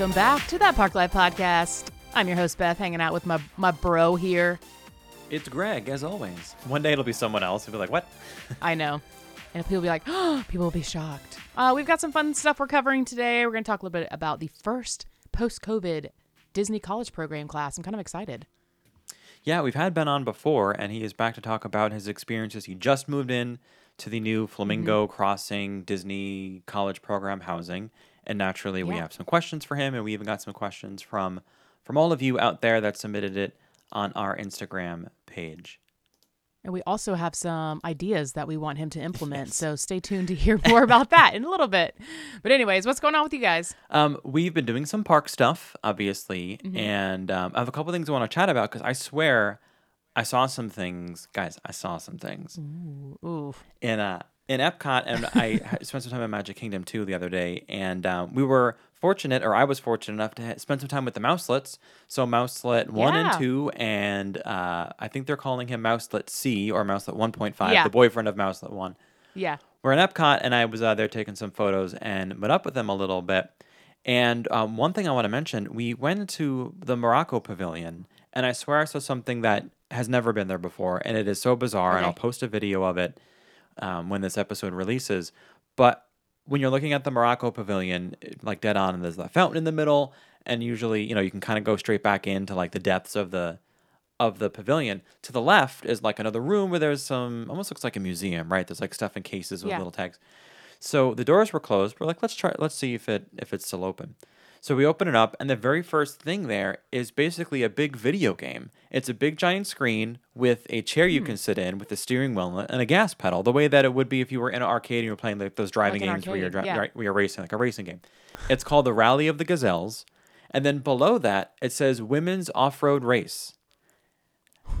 Welcome back to that Park Life podcast. I'm your host Beth, hanging out with my my bro here. It's Greg, as always. One day it'll be someone else. You'll be like, what? I know, and people will be like, oh, people will be shocked. Uh, we've got some fun stuff we're covering today. We're going to talk a little bit about the first post-COVID Disney College Program class. I'm kind of excited. Yeah, we've had Ben on before, and he is back to talk about his experiences. He just moved in to the new Flamingo Mm-hmm. Crossing Disney College Program housing, and naturally, we have some questions for him, and we even got some questions from from all of you out there that submitted it on our Instagram page. And we also have some ideas that we want him to implement. So stay tuned to hear more about that in a little bit. But anyways, what's going on with you guys? Um, we've been doing some park stuff, obviously, Mm-hmm. and um, I have a couple things I want to chat about because I swear I saw some things, guys. I saw some things. Ooh, in uh in Epcot, and I spent some time in Magic Kingdom too the other day, and um, we were fortunate, or I was fortunate enough to ha- spend some time with the Mouselets. So Mouselet one Yeah. and two, and uh, I think they're calling him Mouselet C or Mouselet one point five, Yeah. the boyfriend of Mouselet one. yeah. We're in Epcot, and I was uh, there taking some photos and met up with them a little bit. And um, one thing I want to mention, we went to the Morocco Pavilion, and I swear I saw something that has never been there before, and it is so bizarre. And I'll post a video of it um, when this episode releases. But when you're looking at the Morocco Pavilion, like dead on, and there's the fountain in the middle, and usually, you know, you can kind of go straight back into like the depths of the of the pavilion. To the left is like another room where there's some almost looks like a museum, right? There's like stuff in cases with Yeah. little tags. So the doors were closed. We're like, let's try, let's see if it if it's still open. So we open it up, and the very first thing there is basically a big video game. It's a big giant screen with a chair you can sit in, with a steering wheel and a gas pedal, the way that it would be if you were in an arcade and you were playing like those driving an games where you're dri- yeah. where you're racing, like a racing game. It's called the Rally of the Gazelles, and then below that it says Women's Off Road Race.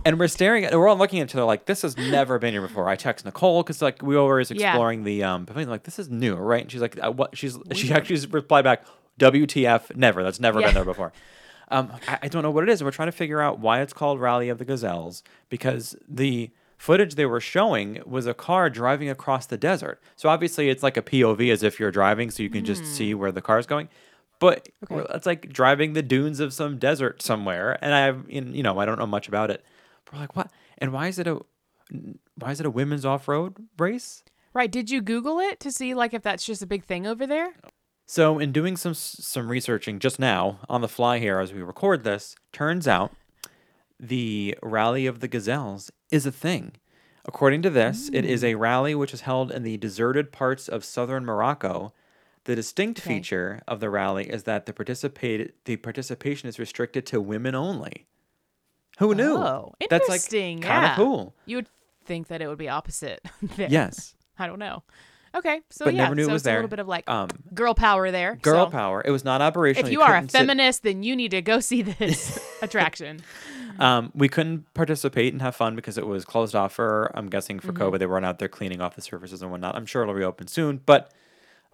And we're staring at, we're all looking at each other like this has never been here before. I text Nicole because like we were always Yeah. exploring the um pavilion. Like this is new, right? And she's like, uh, what? She's she actually replied back, WTF? Never. That's never Yeah. been there before. Um, I, I don't know what it is. We're trying to figure out why it's called Rally of the Gazelles because the footage they were showing was a car driving across the desert. So obviously it's like a POV as if you're driving, so you can just see where the car's going. But Hmm. Okay. it's like driving the dunes of some desert somewhere, and I, you know, I don't know much about it. But we're like, what? And why is it a, why is it a women's off-road race? Right. Did you Google it to see like if that's just a big thing over there? So, in doing some some researching just now on the fly here as we record this, turns out the Rally of the Gazelles is a thing. According to this, it is a mm. rally which is held in the deserted parts of southern Morocco. The distinct Okay. feature of the rally is that the participate the participation is restricted to women only. Who knew? Oh, That's like interesting. kind of yeah. cool. You would think that it would be opposite. Yes. I don't know. Okay. So But yeah, never knew it so was it's a little bit of like Um, girl power there. girl so power. It was not operational. If you are a couldn't sit- feminist, then you need to go see this attraction. Um, we couldn't participate and have fun because it was closed off for, I'm guessing, for Mm-hmm. COVID. They weren't out there cleaning off the surfaces and whatnot. I'm sure it'll reopen soon, but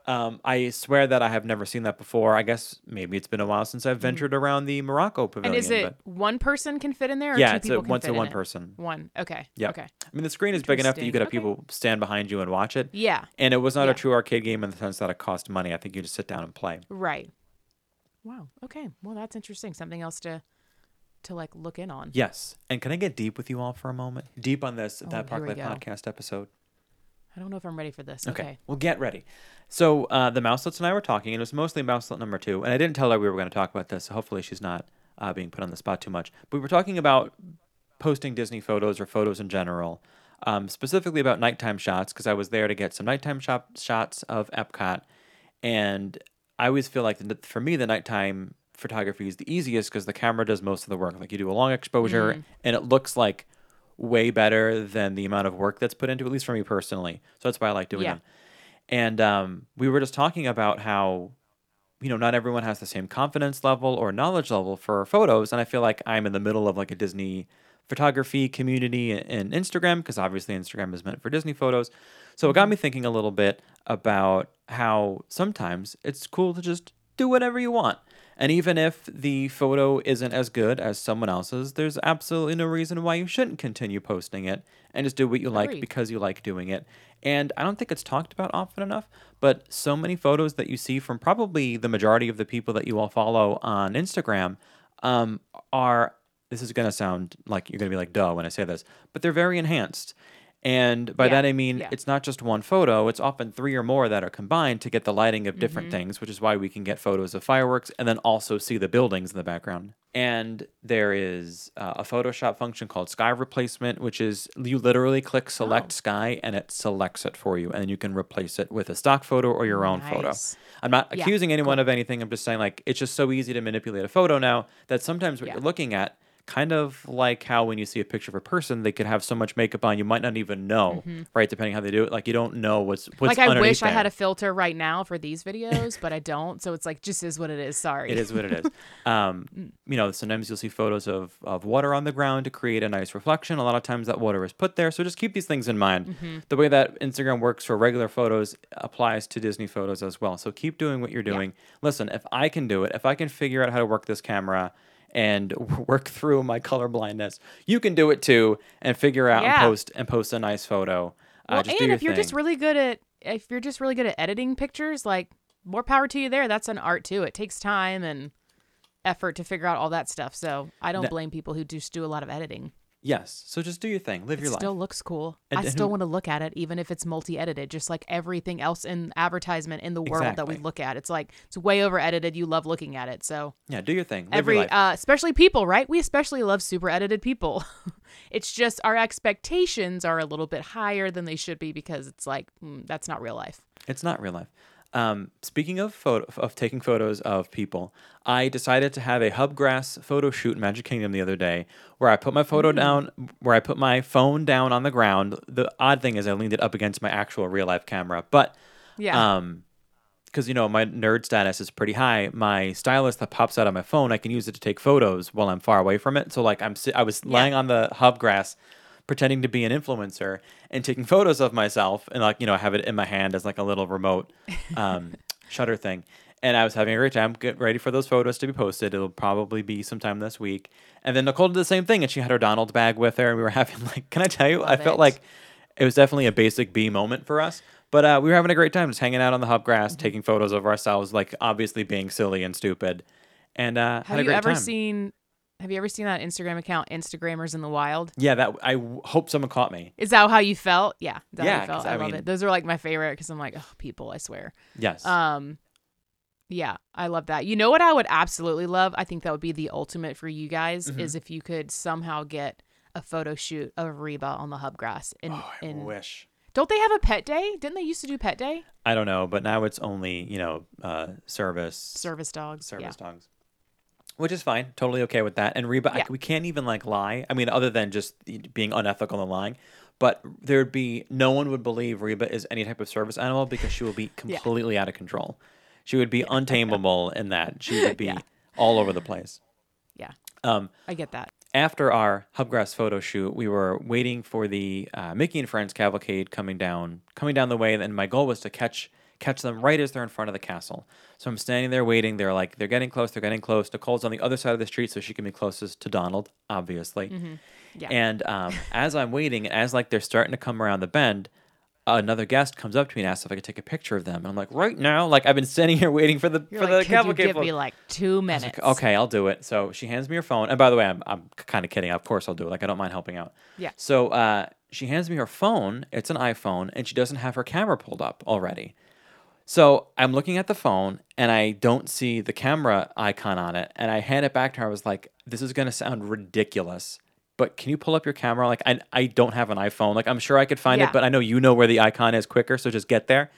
um, I swear that I have never seen that before. I guess maybe it's been a while since I've ventured around the Morocco Mm-hmm. and pavilion. is it one person can fit in there? Or yeah, two it's a once a one it? person. One. Okay. Yeah. Okay. I mean, the screen is big enough that you could have Interesting. people stand behind you and watch it. Yeah. And it was not Yeah. a true arcade game in the sense that it cost money. I think you just sit down and play. Right. Wow. Okay. Well, that's interesting. Something else to to like look in on. Yes. And can I get deep with you all for a moment? Deep on this, Oh, that Park here we Life go. podcast episode. I don't know if I'm ready for this. Okay. Okay. Well, get ready. So uh, the Mouselets and I were talking, and it was mostly Mouselet number two. And I didn't tell her we were going to talk about this, so hopefully she's not uh, being put on the spot too much. But we were talking about posting Disney photos or photos in general, um, specifically about nighttime shots, because I was there to get some nighttime shop shots of Epcot. And I always feel like the, for me, the nighttime photography is the easiest because the camera does most of the work. Like you do a long exposure, and it looks like way better than the amount of work that's put into it, at least for me personally. So that's why I like doing Yeah. them. And um, we were just talking about how, you know, not everyone has the same confidence level or knowledge level for photos. And I feel like I'm in the middle of like a Disney photography community and Instagram, because obviously Instagram is meant for Disney photos. So it got me thinking a little bit about how sometimes it's cool to just do whatever you want. And even if the photo isn't as good as someone else's, there's absolutely no reason why you shouldn't continue posting it and just do what you like because you like doing it. And I don't think it's talked about often enough, but so many photos that you see from probably the majority of the people that you all follow on Instagram um, are, this is going to sound like you're going to be like, duh, when I say this, but they're very enhanced. And by Yeah, that I mean yeah. it's not just one photo, it's often three or more that are combined to get the lighting of Mm-hmm. different things, which is why we can get photos of fireworks and then also see the buildings in the background. And there is uh, a Photoshop function called sky replacement, which is you literally click select Oh. sky and it selects it for you. And then you can replace it with a stock photo or your own photo. I'm not Yeah, accusing anyone of anything. I'm just saying, like, it's just so easy to manipulate a photo now that sometimes what you're looking at, kind of like how when you see a picture of a person, they could have so much makeup on, you might not even know, right? Depending how they do it. Like, you don't know what's, what's Mm-hmm. like I wish I had a filter right now for these videos, but I don't. So it's like just is what it is. Sorry. It is what it is. Um, Mm. you know, sometimes you'll see photos of, of water on the ground to create a nice reflection. A lot of times that water is put there. So just keep these things in mind. Mm-hmm. The way that Instagram works for regular photos applies to Disney photos as well. So keep doing what you're doing. Listen, if I can do it, if I can figure out how to work this camera and work through my color blindness, you can do it too and figure out and post and post a nice photo. Well, uh, just do and your if you're just really good at if you're just really good at editing pictures, like more power to you there. That's an art too. It takes time and effort to figure out all that stuff. So I don't blame people who just do a lot of editing. Yes. So just do your thing, live It your life. still looks cool. And- I and still who- want to look at it, even if it's multi-edited, just like everything else in advertisement in the world that we look at. It's like it's way over edited. You love looking at it, so Yeah, do your thing. Live every your life. uh especially people right we especially love super edited people it's just our expectations are a little bit higher than they should be because it's like mm, that's not real life It's not real life. Um, speaking of photo of taking photos of people, I decided to have a hubgrass photo shoot in Magic Kingdom the other day, where I put my photo down, where I put my phone down on the ground. The odd thing is I leaned it up against my actual real life camera, but yeah um, because you know my nerd status is pretty high. My stylus that pops out on my phone, I can use it to take photos while I'm far away from it. So like I'm, si- I was lying on the hubgrass, pretending to be an influencer and taking photos of myself, and like you know I have it in my hand as like a little remote um, shutter thing. And I was having a great time. Get ready for those photos to be posted. It'll probably be sometime this week. And then Nicole did the same thing, and she had her Donald bag with her, and we were having like, can I tell you? I Love felt like it was definitely a basic B moment for us. But uh, we were having a great time just hanging out on the hub grass, Mm-hmm. taking photos of ourselves, like obviously being silly and stupid. And uh, had have you ever time. seen have you ever seen that instagram account instagrammers in the wild Yeah, that I w- hope someone caught me. is that how you felt yeah is that how Yeah, you felt? 'cause i, I love it those are like my favorite because i'm like oh people i swear Yes. um yeah i love that you know what i would absolutely love i think that would be the ultimate for you guys Mm-hmm. is if you could somehow get a photo shoot of reba on the hubgrass in oh, I in wish. Don't they have a pet day? Didn't they used to do pet day? I don't know, but now it's only you know uh, service Service dogs. service dogs, which is fine. Totally okay with that. And Reba, I- we can't even like lie. I mean, other than just being unethical and lying, but there'd be no one would believe Reba is any type of service animal because she will be Yeah. completely out of control. She would be untamable in that. She would be Yeah. all over the place. Yeah. Um, I get that. after our Hubgrass photo shoot, we were waiting for the uh, Mickey and Friends cavalcade coming down, coming down the way, and my goal was to catch catch them right as they're in front of the castle. So I'm standing there waiting. They're like, they're getting close. They're getting close. Nicole's on the other side of the street, so she can be closest to Donald, obviously. Yeah. And um, as I'm waiting, as like they're starting to come around the bend, another guest comes up to me and asks if I could take a picture of them. And I'm like, right now, like I've been standing here waiting for the You're for like, the you cavalcade. give me like two minutes? like, okay, I'll do it. So she hands me her phone. And by the way, I'm, I'm kind of kidding. Of course I'll do it. Like, I don't mind helping out. Yeah. So uh, she hands me her phone. It's an iPhone, and she doesn't have her camera pulled up already. So I'm looking at the phone, and I don't see the camera icon on it. And I hand it back to her. I was like, this is going to sound ridiculous. But can you pull up your camera? Like, I, I don't have an iPhone. Like, I'm sure I could find Yeah. it, but I know you know where the icon is quicker. So just get there.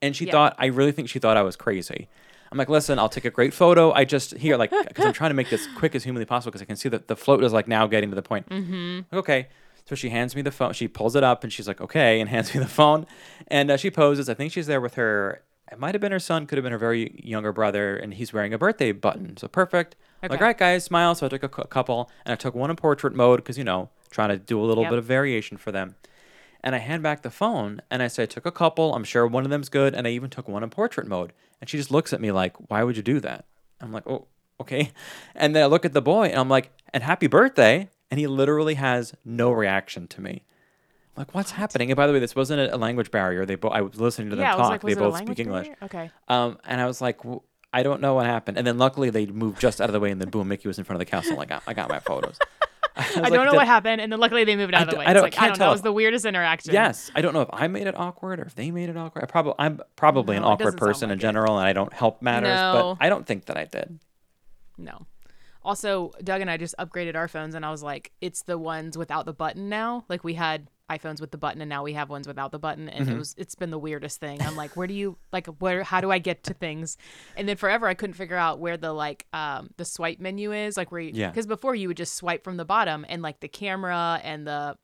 And she Yeah. thought, I really think she thought I was crazy. I'm like, listen, I'll take a great photo. I just here, like, because I'm trying to make this quick as humanly possible because I can see that the float is like now getting to the point. Mm-hmm. okay. So she hands me the phone. She pulls it up and she's like, okay, and hands me the phone. And uh, she poses. I think she's there with her. It might have been her son, could have been her very younger brother, and he's wearing a birthday button. So perfect. I'm like, Okay. all right, guys, smile. So I took a cou- couple, and I took one in portrait mode because you know, trying to do a little Yep. bit of variation for them. And I hand back the phone and I say, I took a couple. I'm sure one of them's good. And I even took one in portrait mode. And she just looks at me like, why would you do that? I'm like, oh, okay. And then I look at the boy and I'm like, and happy birthday. And he literally has no reaction to me. Like, what's happening? And by the way, this wasn't a language barrier. They both I was listening to them yeah, talk. like, they was it a both speak English. barrier? Okay. Um, and I was like, I don't know what happened. And then luckily they moved just out of the way, and then boom, Mickey was in front of the castle. I got, I got my photos. I, I like, don't know "Did- what happened, and then luckily they moved out of the way. I It's don't- like, I don't know. It was the weirdest interaction. Yes, I don't know if I made it awkward or if they made it awkward. I probably, I'm probably an No, it awkward person in it. general, and I don't help matters. No. But I don't think that I did. No. Also, Doug and I just upgraded our phones, and I was like, it's the ones without the button now. Like we had iPhones with the button, and now we have ones without the button, and Mm-hmm. it was it's been the weirdest thing. I'm like, where do you like where? How do I get to things? And then forever, I couldn't figure out where the like um the swipe menu is, like where you Yeah. because before you would just swipe from the bottom, and like the camera and the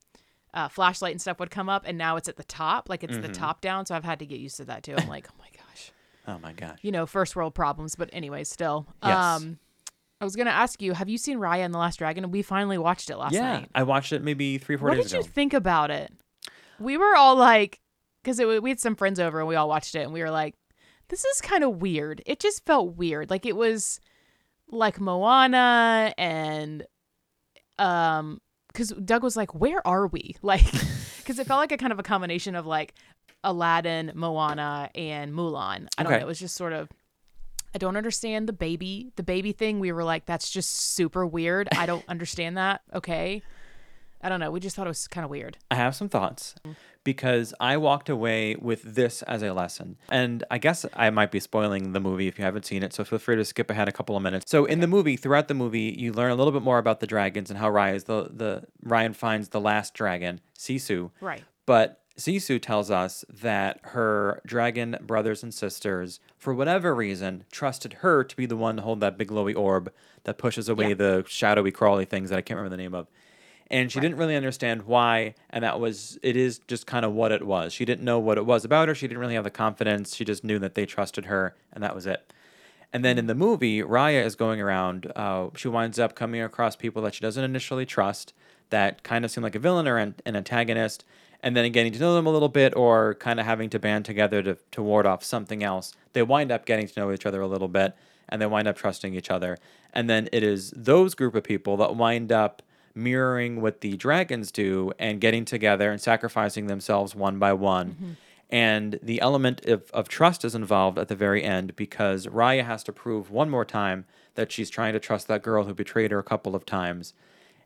uh, flashlight and stuff would come up, and now it's at the top, like it's the Mm-hmm. top down. So I've had to get used to that too. I'm like, oh my gosh Oh my gosh. you know, first world problems. But anyway, still. Yes. Um, I was gonna ask you, have you seen Raya and the Last Dragon? We finally watched it last yeah, night. I watched it maybe three, four What days did you think about it? We were all like, because we had some friends over and we all watched it, and we were like, this is kind of weird. It just felt weird. Like it was like Moana and um because Doug was like, "Where are we?" Like, because it felt like a kind of a combination of like Aladdin, Moana, and Mulan. I don't Okay. know. It was just sort of. I don't understand the baby, the baby thing. We were like, "That's just super weird." I don't understand that. Okay, I don't know. We just thought it was kind of weird. I have some thoughts because I walked away with this as a lesson. And I guess I might be spoiling the movie if you haven't seen it, so feel free to skip ahead a couple of minutes. So in the movie, throughout the movie, you learn a little bit more about the dragons and how Raya the, the Raya finds the last dragon, Sisu. Right. But Sisu tells us that her dragon brothers and sisters, for whatever reason, trusted her to be the one to hold that big glowy orb that pushes away Yeah. the shadowy crawly things that I can't remember the name of. And she didn't really understand why, and that was it is just kind of what it was. She didn't know what it was about her. She didn't really have the confidence. She just knew that they trusted her, and that was it. And then in the movie, Raya is going around. Uh, she winds up coming across people that she doesn't initially trust, that kind of seem like a villain or an, an antagonist, and then getting to know them a little bit, or kind of having to band together to, to ward off something else. They wind up getting to know each other a little bit, and they wind up trusting each other. And then it is those group of people that wind up mirroring what the dragons do and getting together and sacrificing themselves one by one. Mm-hmm. And the element of, of trust is involved at the very end because Raya has to prove one more time that she's trying to trust that girl who betrayed her a couple of times.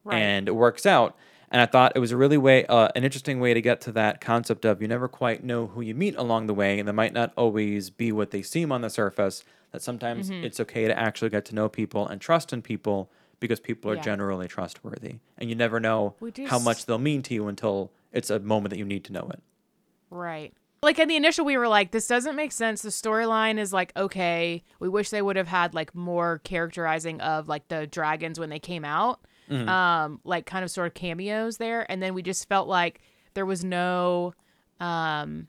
Right. And it works out. And I thought it was a really way, uh, an interesting way to get to that concept of you never quite know who you meet along the way, and they might not always be what they seem on the surface. That sometimes Mm-hmm. it's okay to actually get to know people and trust in people because people are Yeah. generally trustworthy, and you never know how much they'll mean to you until it's a moment that you need to know it. Right. Like in the initial, we were like, this doesn't make sense. The storyline is like, okay, we wish they would have had like more characterizing of like the dragons when they came out, um, like kind of sort of cameos there. And then we just felt like there was no, um,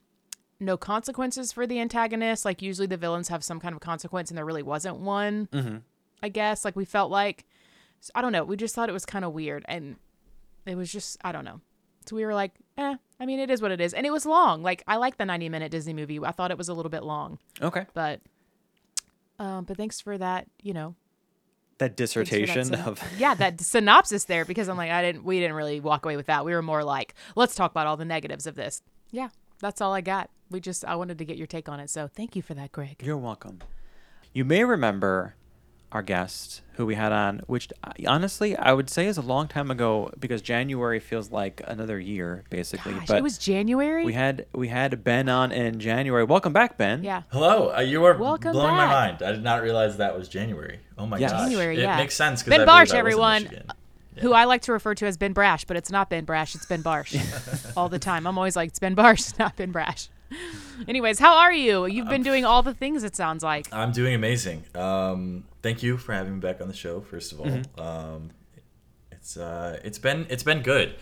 no consequences for the antagonist. Like usually the villains have some kind of consequence, and there really wasn't one. Mm-hmm. I guess like we felt like, I don't know. We just thought it was kind of weird, and it was just I don't know. So we were like, eh. I mean, it is what it is, and it was long. Like I like the ninety minute Disney movie. I thought it was a little bit long, Okay. but um, but thanks for that. You know, That for that dissertation of yeah, that synopsis there because I'm like I didn't we didn't really walk away with that. We were more like, let's talk about all the negatives of this. Yeah, that's all I got. We just I wanted to get your take on it. So thank you for that, Greg. You're welcome. You may remember our guest who we had on, which honestly I would say is a long time ago because January feels like another year basically. Gosh, but it was January. we had we had Ben on in January. Welcome back, Ben. yeah. Hello, uh, you are Welcome blowing my mind. I did not realize that was January. Oh my Yes. gosh, January, it yeah. makes sense. 'cause Ben I Barsh, I everyone. Michigan. who I like to refer to as Ben Brash, but it's not Ben Brash, it's Ben Barsh all the time. I'm always like, it's Ben Barsh, not Ben Brash. Anyways, how are you? You've been doing all the things, it sounds like. I'm doing amazing. Um, thank you for having me back on the show. First of all, Mm-hmm. um, it's uh, it's been it's been good.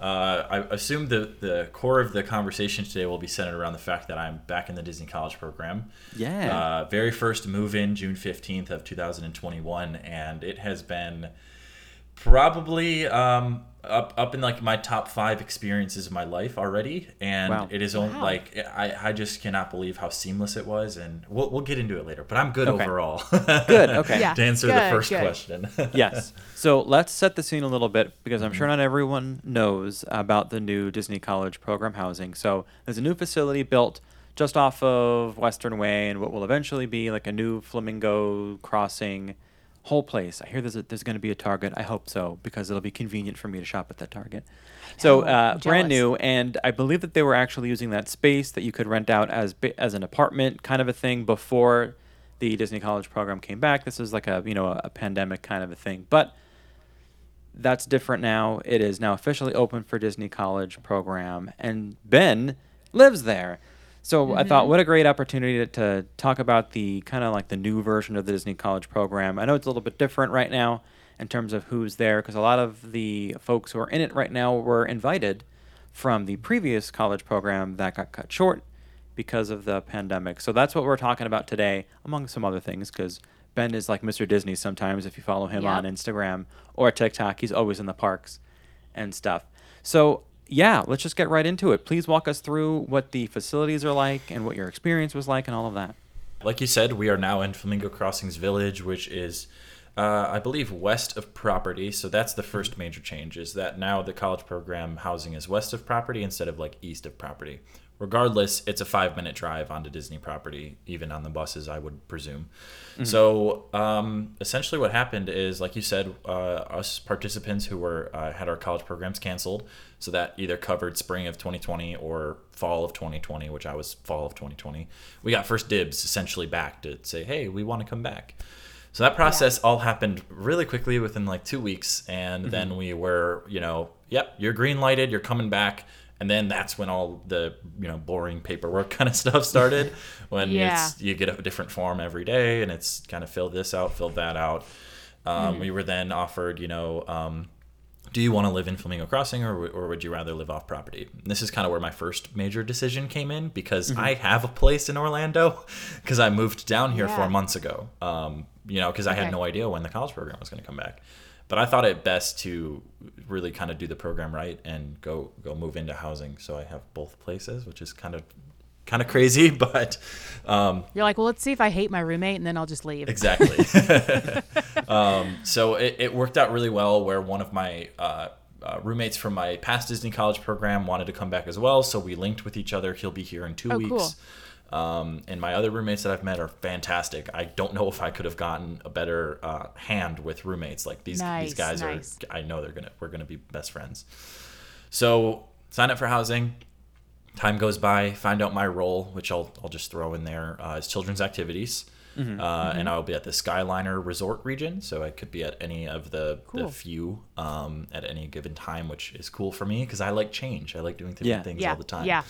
Uh, I assume the the core of the conversation today will be centered around the fact that I'm back in the Disney College program. Yeah. Uh, very first move in June 15th of 2021, and it has been Probably um, up up in like my top five experiences of my life already, and Wow. it is only Wow. like I, I just cannot believe how seamless it was, and we'll we'll get into it later. But I'm good Okay. overall. Good. Okay. Yeah. to answer the first good. question. yes. So let's set the scene a little bit because I'm sure mm-hmm. not everyone knows about the new Disney College program housing. So there's a new facility built just off of Western Way and what will eventually be like a new Flamingo Crossing whole place. I hear there's a, there's going to be a Target. I hope so because it'll be convenient for me to shop at that Target. So uh, brand new, and I believe that they were actually using that space that you could rent out as as an apartment kind of a thing before the Disney College program came back. This is like a you know a, a pandemic kind of a thing, but that's different now. It is now officially open for Disney College program, and Ben lives there. So I thought, mm-hmm. what a great opportunity to, to talk about the kind of like the new version of the Disney College program. I know it's a little bit different right now in terms of who's there, because a lot of the folks who are in it right now were invited from the previous college program that got cut short because of the pandemic. So that's what we're talking about today, among some other things, because Ben is like Mr. Disney sometimes if you follow him Yep. on Instagram or TikTok. He's always in the parks and stuff. So, yeah, let's just get right into it. Please walk us through what the facilities are like and what your experience was like and all of that. like you said, we are now in Flamingo Crossings Village, which is, uh, I believe, west of property. So that's the first major change is that now the college program housing is west of property instead of like east of property. Regardless, it's a five minute drive onto Disney property, even on the buses, I would presume. So um, essentially, what happened is, like you said, uh, us participants who were uh, had our college programs canceled, so that either covered spring of 2020 or fall of 2020, which I was fall of 2020. We got first dibs essentially back to say, hey, we want to come back. So that process all happened really quickly within like two weeks, and then we were, you know, yep, you're green lighted, you're coming back, and then that's when all the you know boring paperwork kind of stuff started. when Yeah. it's you get a different form every day, and it's kind of fill this out, fill that out. Um, We were then offered, you know, um, do you want to live in Flamingo Crossing or, or would you rather live off property? And this is kind of where my first major decision came in because I have a place in Orlando because I moved down here Yeah. four months ago. Um, you know, because I had no idea when the college program was going to come back. But I thought it best to really kind of do the program right and go go move into housing. So I have both places, which is kind of kind of crazy, but um, You're like, well, let's see if I hate my roommate, and then I'll just leave. Exactly. um, so it, it worked out really well where one of my uh, uh, roommates from my past Disney College program wanted to come back as well. So we linked with each other. He'll be here in two Oh, weeks. cool. Um, and my other roommates that I've met are fantastic. I don't know if I could have gotten a better uh, hand with roommates. Like these Nice, these guys nice. are. I know they're gonna we're gonna be best friends. So sign up for housing. Time goes by. Find out my role, which I'll I'll just throw in there uh, is children's activities. Mm-hmm. Uh, and I'll be at the Skyliner Resort region, so I could be at any of the, the few um, at any given time, which is cool for me because I like change. I like doing different Yeah. things yeah, all the time. yeah.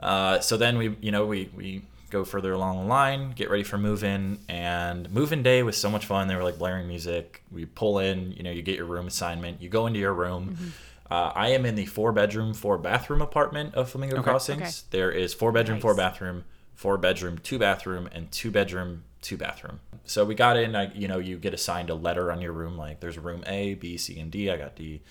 Uh, so then we, you know, we, we go further along the line, get ready for move in, and move in day was so much fun. They were like blaring music. We pull in, you know, you get your room assignment, you go into your room. Mm-hmm. Uh, I am in the four bedroom, four bathroom apartment of Flamingo Okay. Crossings. Okay. There is four bedroom, four bathroom, four bedroom, two bathroom, and two bedroom, two bathroom. So we got in, I, you know, you get assigned a letter on your room, like there's room A, B, C, and D. I got D.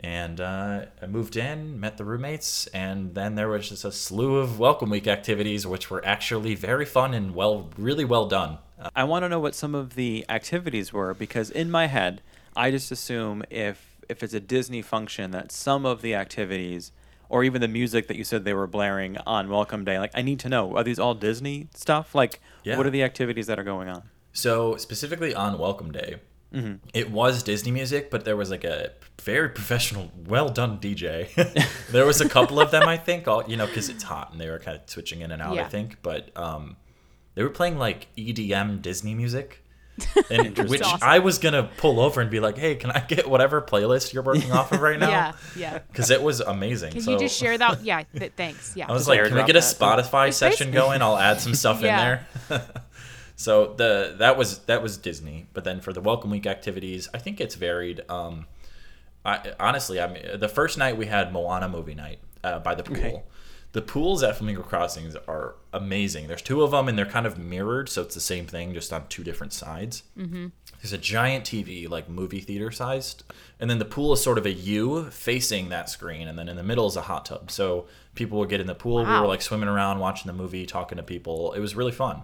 And uh, I moved in, met the roommates, and then there was just a slew of welcome week activities, which were actually very fun and well, really well done. Uh, I want to know what some of the activities were because in my head, I just assume if if it's a Disney function that some of the activities or even the music that you said they were blaring on Welcome Day, like I need to know are these all Disney stuff? Like Yeah. what are the activities that are going on? So specifically on Welcome Day, it was Disney music, but there was like a very professional, well done DJ. there was a couple of them, I think, all you know, because it's hot and they were kind of switching in and out. I think, but um, they were playing like EDM Disney music. And which Awesome. I was gonna pull over and be like, "Hey, can I get whatever playlist you're working off of right now?" Yeah, yeah. because it was amazing. Can so you just share that? Yeah, th- thanks. Yeah. I was Just like, can we get a. Spotify It's session going? I'll add some stuff Yeah. in there. So the that was that was Disney, but then for the Welcome Week activities, I think it's varied. Um, I honestly, I mean, the first night we had Moana movie night uh, by the pool. Okay. The pools at Flamingo Crossings are amazing. There's two of them, and they're kind of mirrored, so it's the same thing, just on two different sides. Mm-hmm. There's a giant TV, like movie theater sized, and then the pool is sort of a U facing that screen, and then in the middle is a hot tub. So people would get in the pool. We Wow. were like swimming around, watching the movie, talking to people. It was really fun.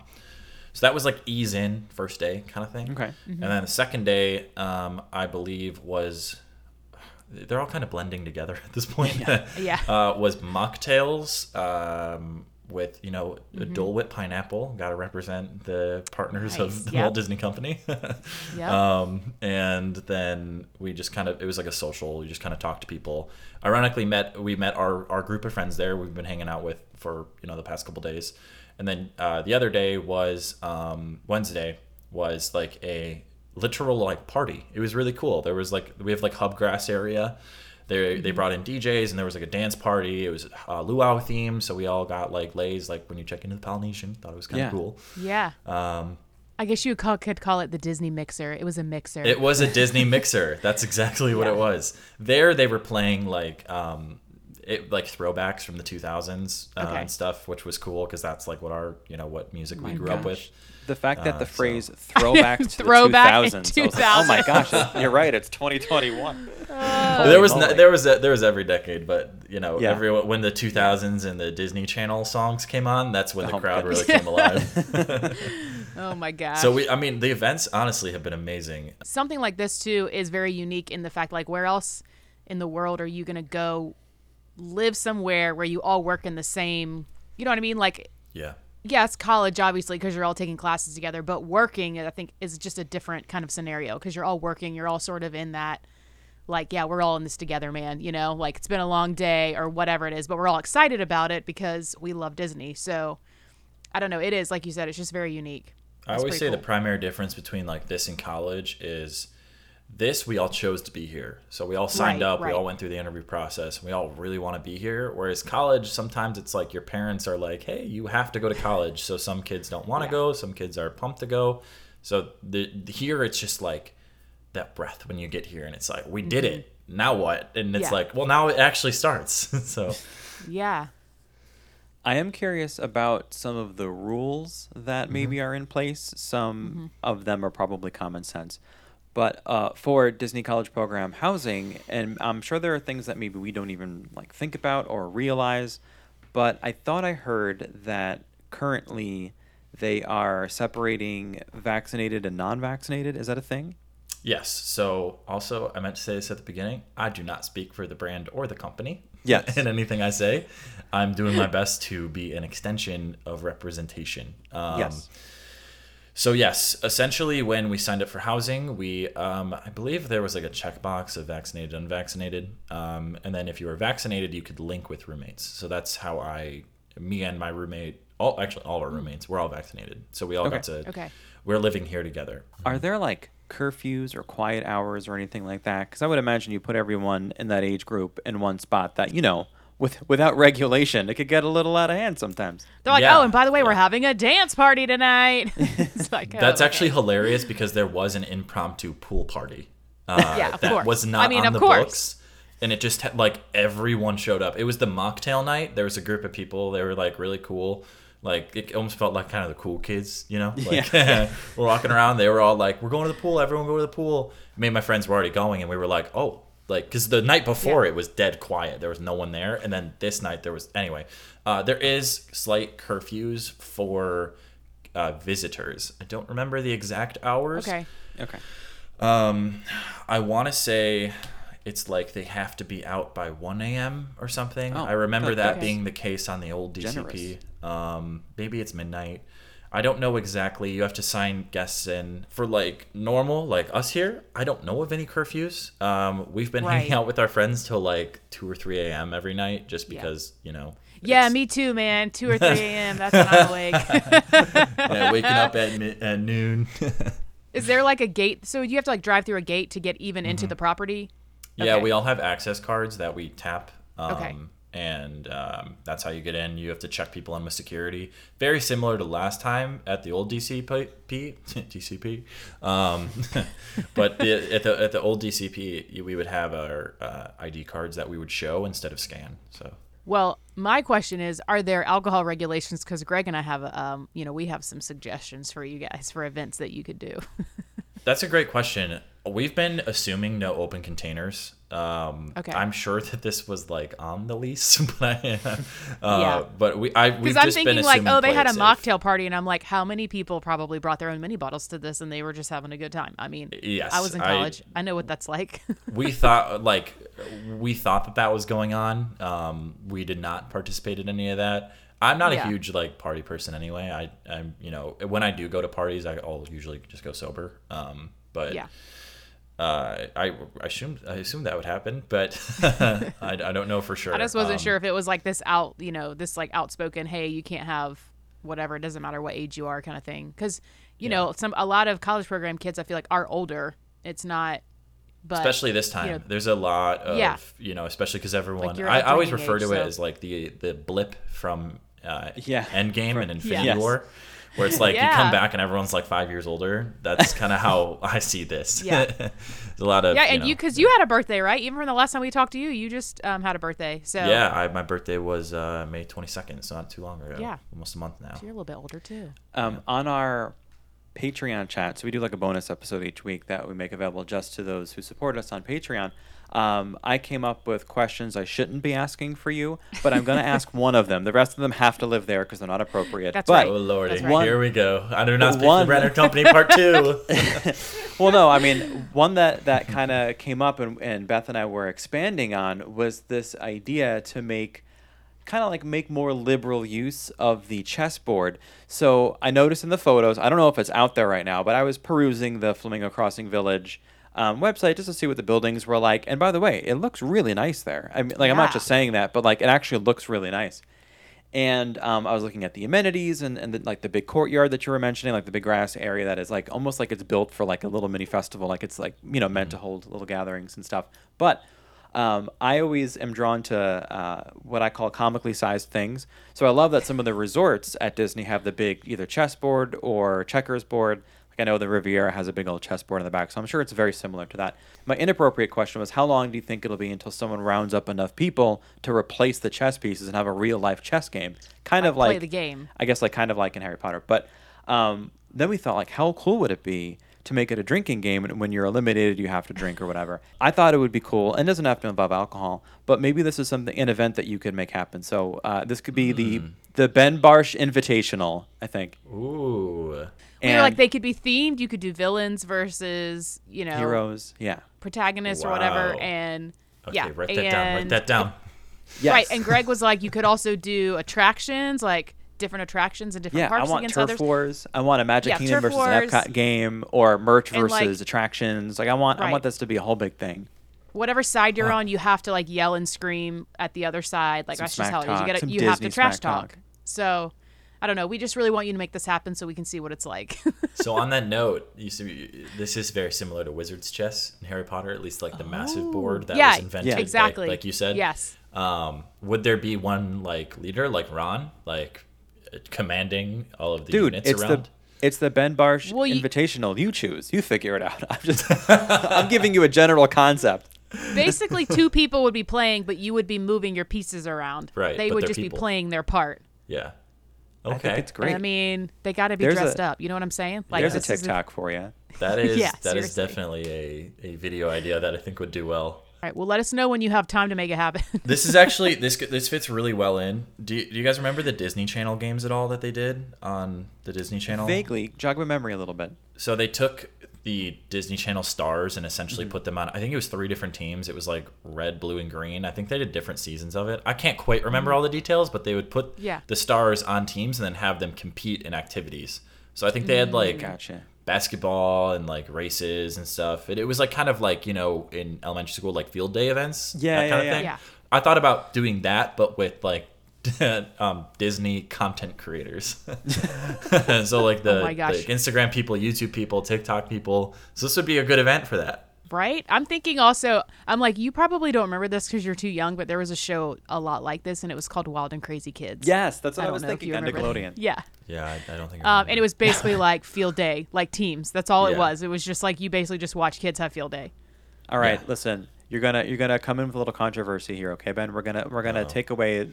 So that was like ease in first day kind of thing. Okay. And then the second day, um, I believe was they're all kind of blending together at this point. Yeah. uh, was mocktails um, with you know a Mm-hmm. Dole Whip pineapple. Got to represent the partners of the Yep. Walt Disney Company. Yep. Um, and then we just kind of it was like a social. We just kind of talked to people. Ironically, met we met our our group of friends there. We've been hanging out with for you know the past couple days. And then uh, the other day was um, Wednesday was like a literal like party. It was really cool. There was like we have like Hubgrass area. They they brought in DJs and there was like a dance party. It was uh, luau theme, so we all got like leis like when you check into the Polynesian. Thought it was kind of Yeah. cool. yeah. Um, I guess you call, could call it the Disney mixer. It was a mixer. It was a Disney mixer. That's exactly what it was. There, they were playing like um, it like throwbacks from the 2000s uh, Okay. and stuff, which was cool because that's like what our you know what music we my grew up with. The fact that Uh, the so- phrase throwback to Throwback the in 2000s. I was like, oh my gosh, you're right. It's 2021. there was no, there was a, there was every decade, but you know Yeah. every when the 2000s and the Disney Channel songs came on, that's when the Oh, crowd goodness. really came alive. oh my gosh. so we, I mean, the events honestly have been amazing. something like this too is very unique in the fact like where else in the world are you going to go live somewhere where you all work in the same you know what i mean? Like Yeah. yeah it's college obviously because you're all taking classes together but working i think is just a different kind of scenario because you're all working you're all sort of in that like yeah we're all in this together man you know? Like it's been a long day or whatever it is but we're all excited about it because we love disney. So i don't know it is like you said it's just very unique. I always say pretty the primary difference between like this and college is this we all chose to be here. So we all signed Right, up, we all went through the interview process, we all really want to be here. Whereas college, sometimes it's like your parents are like, "Hey, you have to go to college." So some kids don't want to Yeah. go, some kids are pumped to go. So the, the here it's just like that breath when you get here and it's like, "We did it. Now what?" And it's Mm-hmm. Yeah. like, "Well, now it actually starts." so yeah I am curious about some of the rules that maybe are in place. Some of them are probably common sense. But uh, for Disney College Program housing, and I'm sure there are things that maybe we don't even like think about or realize, but I thought I heard that currently they are separating vaccinated and non-vaccinated. Is that a thing? Yes. So also, I meant to say this at the beginning. I do not speak for the brand or the company. Yes. in anything I say, I'm doing my best to be an extension of representation. Um, yes. So yes, essentially, when we signed up for housing, we um, I believe there was like a checkbox of vaccinated, unvaccinated, um, and then if you were vaccinated, you could link with roommates. So that's how I, me and my roommate, all actually all our roommates, we're all vaccinated. So we all got to. Okay. We're living here together. Are there like curfews or quiet hours or anything like that? Because I would imagine you put everyone in that age group in one spot that, you know, with without regulation, it could get a little out of hand sometimes. They're like, Yeah, oh, and by the way, we're having a dance party tonight. it's like, oh, That's okay. actually hilarious because there was an impromptu pool party. Uh, Yeah, of that course. was not I mean, on of the course. books. And it just had like everyone showed up. It was the mocktail night. There was a group of people. They were like really cool. Like it almost felt like kind of the cool kids, you know? Like we're walking around. They were all like, "We're going to the pool. Everyone go to the pool." Me and my friends were already going, and we were like, "Oh." Like, because the night before Yeah. it was dead quiet, there was no one there, and then this night there was. Anyway, uh, there is slight curfews for uh, visitors. I don't remember the exact hours. Okay. Okay. Um, I want to say it's like they have to be out by 1 a.m. or something. Oh, I remember okay. that being the case on the old Generous. DCP. Um, maybe it's midnight. I don't know exactly. You have to sign guests in for like normal, like us here. I don't know of any curfews. Um, we've been hanging out with our friends till like 2 or 3 a.m. every night just Yeah. because, you know. Yeah, me too, man. 2 or 3 a.m. That's when I'm awake. yeah, waking up at, mi- at noon. Is there like a gate? So do you have to like drive through a gate to get even into the property? Yeah, Okay. we all have access cards that we tap. Um, Okay. And um, that's how you get in. You have to check people in with security. Very similar to last time at the old DCP. DCP. Um, but the, at, the, at the old DCP, we would have our uh, ID cards that we would show instead of scan. So Well, my question is: Are there alcohol regulations? Because Greg and I have, um, you know, we have some suggestions for you guys for events that you could do. That's a great question. We've been assuming no open containers. Um, Okay. I'm sure that this was like on the lease, but I, uh, Yeah. but we I we've Because I'm thinking like, oh, they had a safe. mocktail party, and I'm like, how many people probably brought their own mini bottles to this, and they were just having a good time? I mean, Yes, I was in I- college. I, know what that's like. we thought like we thought that that was going on. Um, we did not participate in any of that. I'm not Yeah. a huge like party person anyway. I I'm you know when I do go to parties, I, I'll usually just go sober. Um, but yeah. Uh, I I assumed I assumed that would happen, but I, I don't know for sure. I just wasn't Um, sure if it was like this out, you know, this like outspoken, hey, you can't have whatever, it doesn't matter what age you are kind of thing. Because, you know, some a lot of college program kids, I feel like, are older. It's not, but especially this time. you know- There's a lot of Yeah. you know, especially because everyone. your I, I always refer age, to it as like the the blip from uh, Yeah. Endgame and Infinity Yes. War, where it's like you come back and everyone's like five years older. That's kind of how I see this. Yeah. There's a lot of yeah, and you, because you had a birthday, right? Even from the last time we talked to you, you just um, had a birthday. So Yeah, I, my birthday was uh, May 22nd, so not too long ago. Yeah. almost a month now. you're a little bit older too. Um, on our Patreon chat, so we do like a bonus episode each week that we make available just to those who support us on Patreon. Um, I came up with questions I shouldn't be asking for you, but I'm going to ask one of them. The rest of them have to live there because they're not appropriate. That's but right. Oh lordy, That's right. here we go. I do not speak One- for Brenner Company Part Two. well, no, I mean, one that, that kind of came up and, and Beth and I were expanding on was this idea to make kind of like make more liberal use of the chessboard. So I noticed in the photos, I don't know if it's out there right now, but I was perusing the Flamingo Crossing Village um, website just to see what the buildings were like. And by the way, it looks really nice there. I mean, like, I'm not Yeah. just saying that, but like, it actually looks really nice. And um, I was looking at the amenities and, and the, like the big courtyard that you were mentioning, like the big grass area that is like almost like it's built for like a little mini festival, like it's like you know meant to hold little gatherings and stuff. But um, I always am drawn to uh, what I call comically sized things. So I love that some of the resorts at Disney have the big either chessboard or checkers board. Like I know the Riviera has a big old chessboard in the back, so I'm sure it's very similar to that. My inappropriate question was, how long do you think it'll be until someone rounds up enough people to replace the chess pieces and have a real life chess game? Kind of Play like the game. I guess like kind of like in Harry Potter. But um, then we thought like, how cool would it be to make it a drinking game and when you're eliminated you have to drink or whatever. I thought it would be cool and doesn't have to involve alcohol, but maybe this is something an event that you could make happen. So uh, this could be the the Ben Barsh Invitational, I think. Ooh. We were like they could be themed. You could do villains versus you know heroes, yeah. protagonists or whatever, and Okay, yeah, write that down. Write that down. Yes. Right, and Greg was like, you could also do attractions, like different attractions and different yeah, I parks want against turf others. wars. I want a Magic Yeah, Kingdom turf versus an. Epcot game, or merch versus like- attractions. Like I want, I want this to be a whole big thing. Whatever side you're uh, on, you have to like yell and scream at the other side. Like Some that's just smack how it is. You talk, get some you have to trash talk. talk. So, I don't know. We just really want you to make this happen so we can see what it's like. So on that note, you see, this is very similar to Wizard's Chess in Harry Potter, at least like the massive board that Oh. yeah, was invented, like- exactly. like, you said. Yes. Um, would there be one like leader, like Ron, like uh, commanding all of the Dude, units it's around? the it's the Ben Barsh Well, you- Invitational. You choose. You figure it out. I'm just I'm giving you a general concept. Basically, two people would be playing, but you would be moving your pieces around. Right, They but would just people. be playing their part. yeah. I think Okay. it's great. I mean, they got to be There's dressed a- up. You know what I'm saying? Like There's a this is TikTok for you. That is Yeah, that is seriously. definitely a, a video idea that I think would do well. All right. Well, let us know when you have time to make it happen. This is actually this this fits really well in. Do you, do you guys remember the Disney Channel games at all that they did on the Disney Channel? Vaguely jog my memory a little bit. So they took the Disney Channel stars and essentially Mm-hmm. put them on. I think it was three different teams. It was like red, blue, and green. I think they did different seasons of it. I can't quite remember all the details, but they would put. Yeah. the stars on teams and then have them compete in activities. So I think they had like Gotcha. basketball and like races and stuff. It, it was like kind of like you know in elementary school like field day events. Yeah, that yeah, kind of yeah. thing. Yeah. I thought about doing that, but with like um, Disney content creators. so like the Oh my gosh. like Instagram people, YouTube people, TikTok people. So this would be a good event for that. right? I'm thinking also, I'm like, you probably don't remember this because you're too young, but there was a show a lot like this, and it was called Wild and Crazy Kids. Yes, that's what I, don't was thinking. you On that. Nickelodeon. Yeah. Yeah, I, I don't think. I Um, and it was basically like field day, like teams. That's all it was. It was just like you basically just watch kids have field day. All right, Yeah. listen. You're gonna you're gonna come in with a little controversy here, okay, Ben? We're gonna we're gonna Uh-oh. take away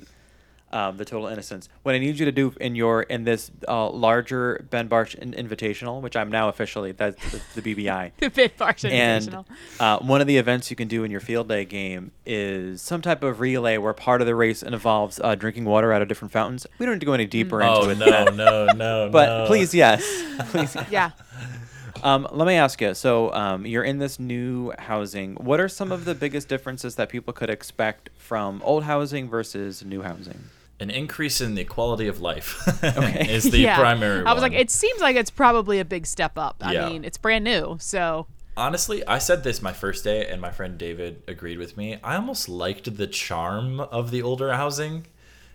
um, the total innocence. What I need you to do in your in this uh, larger Ben Barsh in- Invitational, which I'm now officially that's the, the BBI. The bit Barsh And Invitational. uh, one of the events you can do in your field day game is some type of relay where part of the race involves uh, drinking water out of different fountains. We don't need to go any deeper into it. Oh it. no, no, no, But no. please, yes, please. Yeah. Um, let me ask you. So, um, you're in this new housing. What are some of the biggest differences that people could expect from old housing versus new housing? An increase in the quality of life Okay. is the yeah. primary. I was like, it seems like it's probably a big step up. I Yeah. mean, it's brand new, so Honestly, I said this my first day, and my friend David agreed with me. I almost liked the charm of the older housing.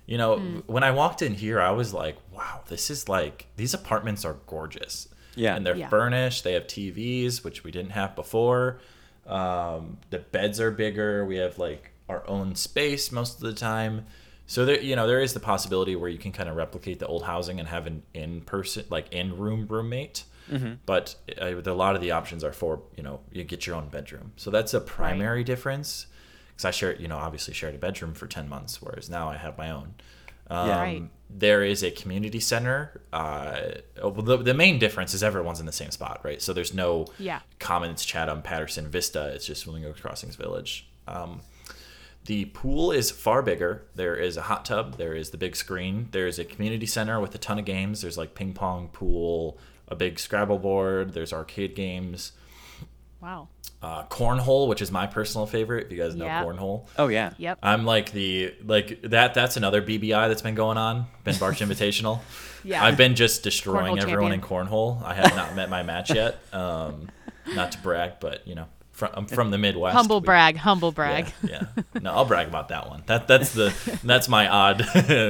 You know, when I walked in here, I was like, wow, this is like, these apartments are gorgeous. Yeah. And they're Yeah. furnished. They have TVs, which we didn't have before. Um, the beds are bigger. We have like our own space most of the time. So there, you know, there is the possibility where you can kind of replicate the old housing and have an in-person, like in-room roommate. But uh, a lot of the options are for you know you get your own bedroom. So that's a primary difference. Because I share, you know, obviously shared a bedroom for ten months, whereas now I have my own. Um, Yeah. Right. There is a community center. Uh, the, the main difference is everyone's in the same spot, right? So there's no Yeah. Commons, Chatham, Patterson, Vista. It's just Flamingo Crossings Village. Um, the pool is far bigger. There is a hot tub. There is the big screen. There is a community center with a ton of games. There's like ping pong, pool, a big Scrabble board. There's arcade games. wow. Uh, cornhole, which is my personal favorite. If you guys know Yeah. cornhole, Oh yeah. Yep. I'm like the like that. That's another BBI that's been going on. Ben Barsh Invitational. Yeah. I've been just destroying Cornhole everyone champion. in cornhole. I have not met my match yet. Um, not to brag, but you know, from, I'm from the Midwest. humble We- brag, humble brag. Yeah, yeah. No, I'll brag about that one. That that's the that's my odd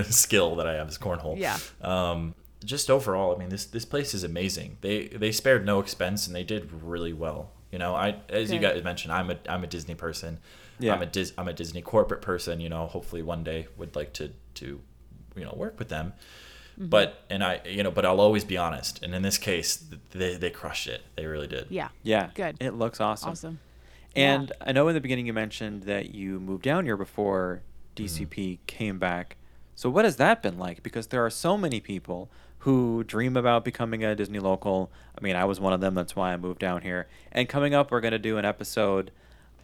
skill that I have is cornhole. Yeah. Um, just overall, I mean, this this place is amazing. They they spared no expense and they did really well. You know, I as you guys mentioned, I'm a I'm a Disney person. Yeah. I'm a Dis, I'm a Disney corporate person. You know, hopefully one day would like to to you know work with them. Mm-hmm. But and I you know, but I'll always be honest. And in this case, they they crushed it. They really did. Yeah. Yeah. Good. It looks awesome. Awesome. And I know in the beginning you mentioned that you moved down here before DCP Mm-hmm. came back. So what has that been like? Because there are so many people who dream about becoming a Disney local. I mean, I was one of them. That's why I moved down here. And coming up, we're going to do an episode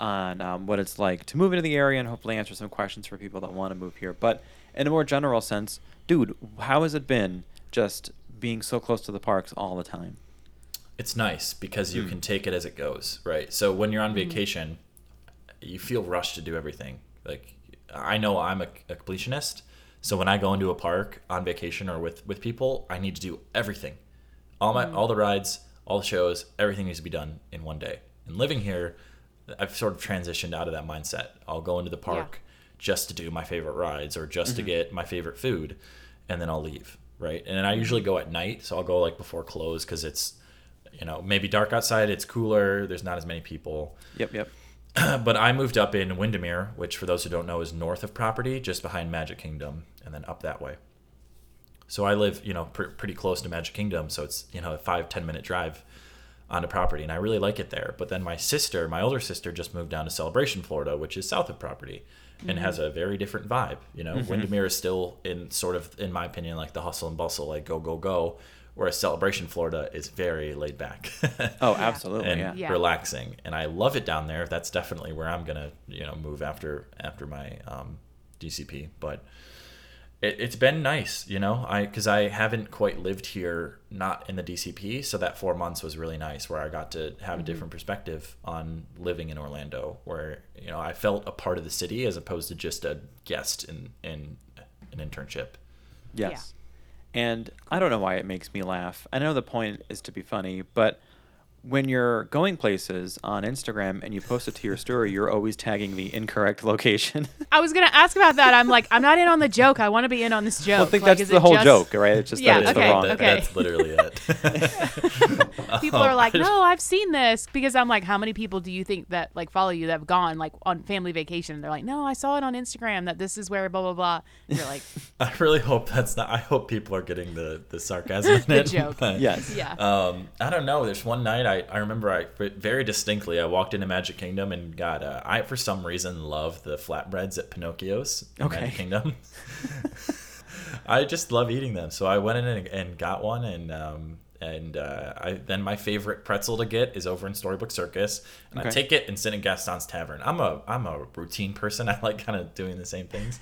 on um, what it's like to move into the area and hopefully answer some questions for people that want to move here. But in a more general sense, dude, how has it been just being so close to the parks all the time? it's nice because you Hmm. can take it as it goes, right? So when you're on vacation, you feel rushed to do everything. Like I know I'm a, a completionist, so when I go into a park on vacation or with with people, I need to do everything, all my all the rides, all the shows, everything needs to be done in one day. And living here, I've sort of transitioned out of that mindset. I'll go into the park just to do my favorite rides or just to mm-hmm. get my favorite food, and then I'll leave. Right, and I usually go at night, so I'll go like before close because it's you know maybe dark outside it's cooler there's not as many people. Yep, yep. but i moved up in windermere which for those who don't know is north of property just behind magic kingdom and then up that way. So i live you know pr- pretty close to magic kingdom so it's you know a five ten minute drive onto property and i really like it there. But then my sister my older sister just moved down to celebration florida which is south of property and has a very different vibe you know windermere is still in sort of in my opinion like the hustle and bustle like go go go whereas celebration florida is very laid back Oh, absolutely. and yeah. Yeah. relaxing and i love it down there that's definitely where i'm gonna you know move after after my um, dcp but it, it's been nice you know i because i haven't quite lived here not in the dcp so that four months was really nice where i got to have a mm-hmm. different perspective on living in orlando where you know i felt a part of the city as opposed to just a guest in in an internship Yes. And I don't know why it makes me laugh. I know the point is to be funny, but when you're going places on Instagram and you post it to your story, you're always tagging the incorrect location. I was gonna ask about that. I'm like, I'm not in on the joke. I want to be in on this joke. well, I think Like, that's the whole just- joke, right? It's just Yeah, that it's okay, the wrong. That- okay. that's literally it People are like, Oh, no, I've seen this because I'm like, how many people do you think that like follow you that have gone like on family vacation? They're like, no, I saw it on Instagram that this is where blah blah blah. You're like, I really hope that's not. I hope people are getting the the sarcasm in The it. joke. but, Yes. yeah, Um, I don't know. There's one night I I, I remember I very distinctly I walked into Magic Kingdom and got uh, I for some reason love the flatbreads at Pinocchio's in Okay. Magic Kingdom. I just love eating them, so I went in and, and got one, and um, and uh, I then my favorite pretzel to get is over in Storybook Circus, and I take it and sit in Gaston's Tavern. I'm a I'm a routine person. I like kind of doing the same things.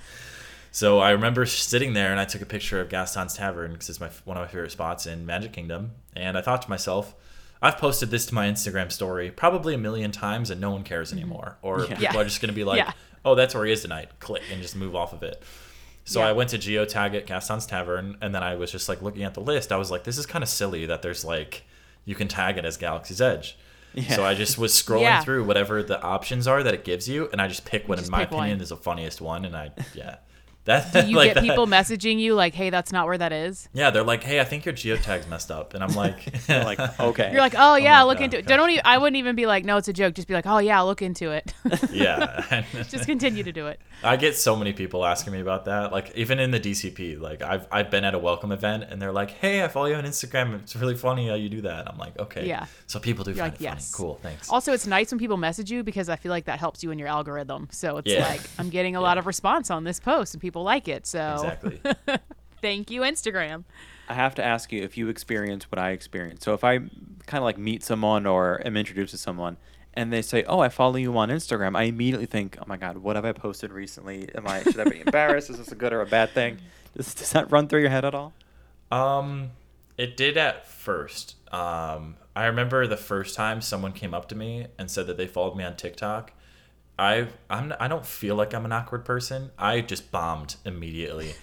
So I remember sitting there and I took a picture of Gaston's Tavern because it's my one of my favorite spots in Magic Kingdom. And I thought to myself, I've posted this to my Instagram story probably a million times and no one cares mm-hmm. anymore. Or Yeah. people Yeah. are just going to be like, Yeah. oh, that's where he is tonight. Click and just move off of it. So. I went to geotag at Gaston's Tavern and then I was just like looking at the list. I was like, this is kind of silly that there's like, you can tag it as Galaxy's Edge. So I just was scrolling through whatever the options are that it gives you, and I just pick what, in my pick one. opinion, is the funniest one. And I, yeah, that Do you like get that- people messaging you like, "Hey, that's not where that is"? Yeah, they're like, "Hey, I think your geotag's messed up," and I'm like, like, okay. You're like, "Oh yeah, my look God, into it." gosh. Don't even. I wouldn't even be like, "No, it's a joke." Just be like, "Oh yeah, look into it." yeah. Just continue to do it. I get so many people asking me about that. Like even in the DCP, like I've I've been at a welcome event and they're like, "Hey, I follow you on Instagram. It's really funny how you do that." I'm like, "Okay." Yeah. So people do You're find like, it funny. Cool. Thanks. Also, it's nice when people message you because I feel like that helps you in your algorithm. So it's Yeah. like I'm getting a lot of response on this post and people like it. So Exactly. thank you, Instagram. I have to ask you if you experience what I experience. So if I kind of like meet someone or am introduced to someone and they say, "Oh, I follow you on Instagram," I immediately think, "Oh my God, what have I posted recently? Am I should I be embarrassed? Is this a good or a bad thing?" Does, does that run through your head at all? Um, it did at first. Um, I remember the first time someone came up to me and said that they followed me on TikTok. I I'm I don't feel like I'm an awkward person. I just bombed immediately.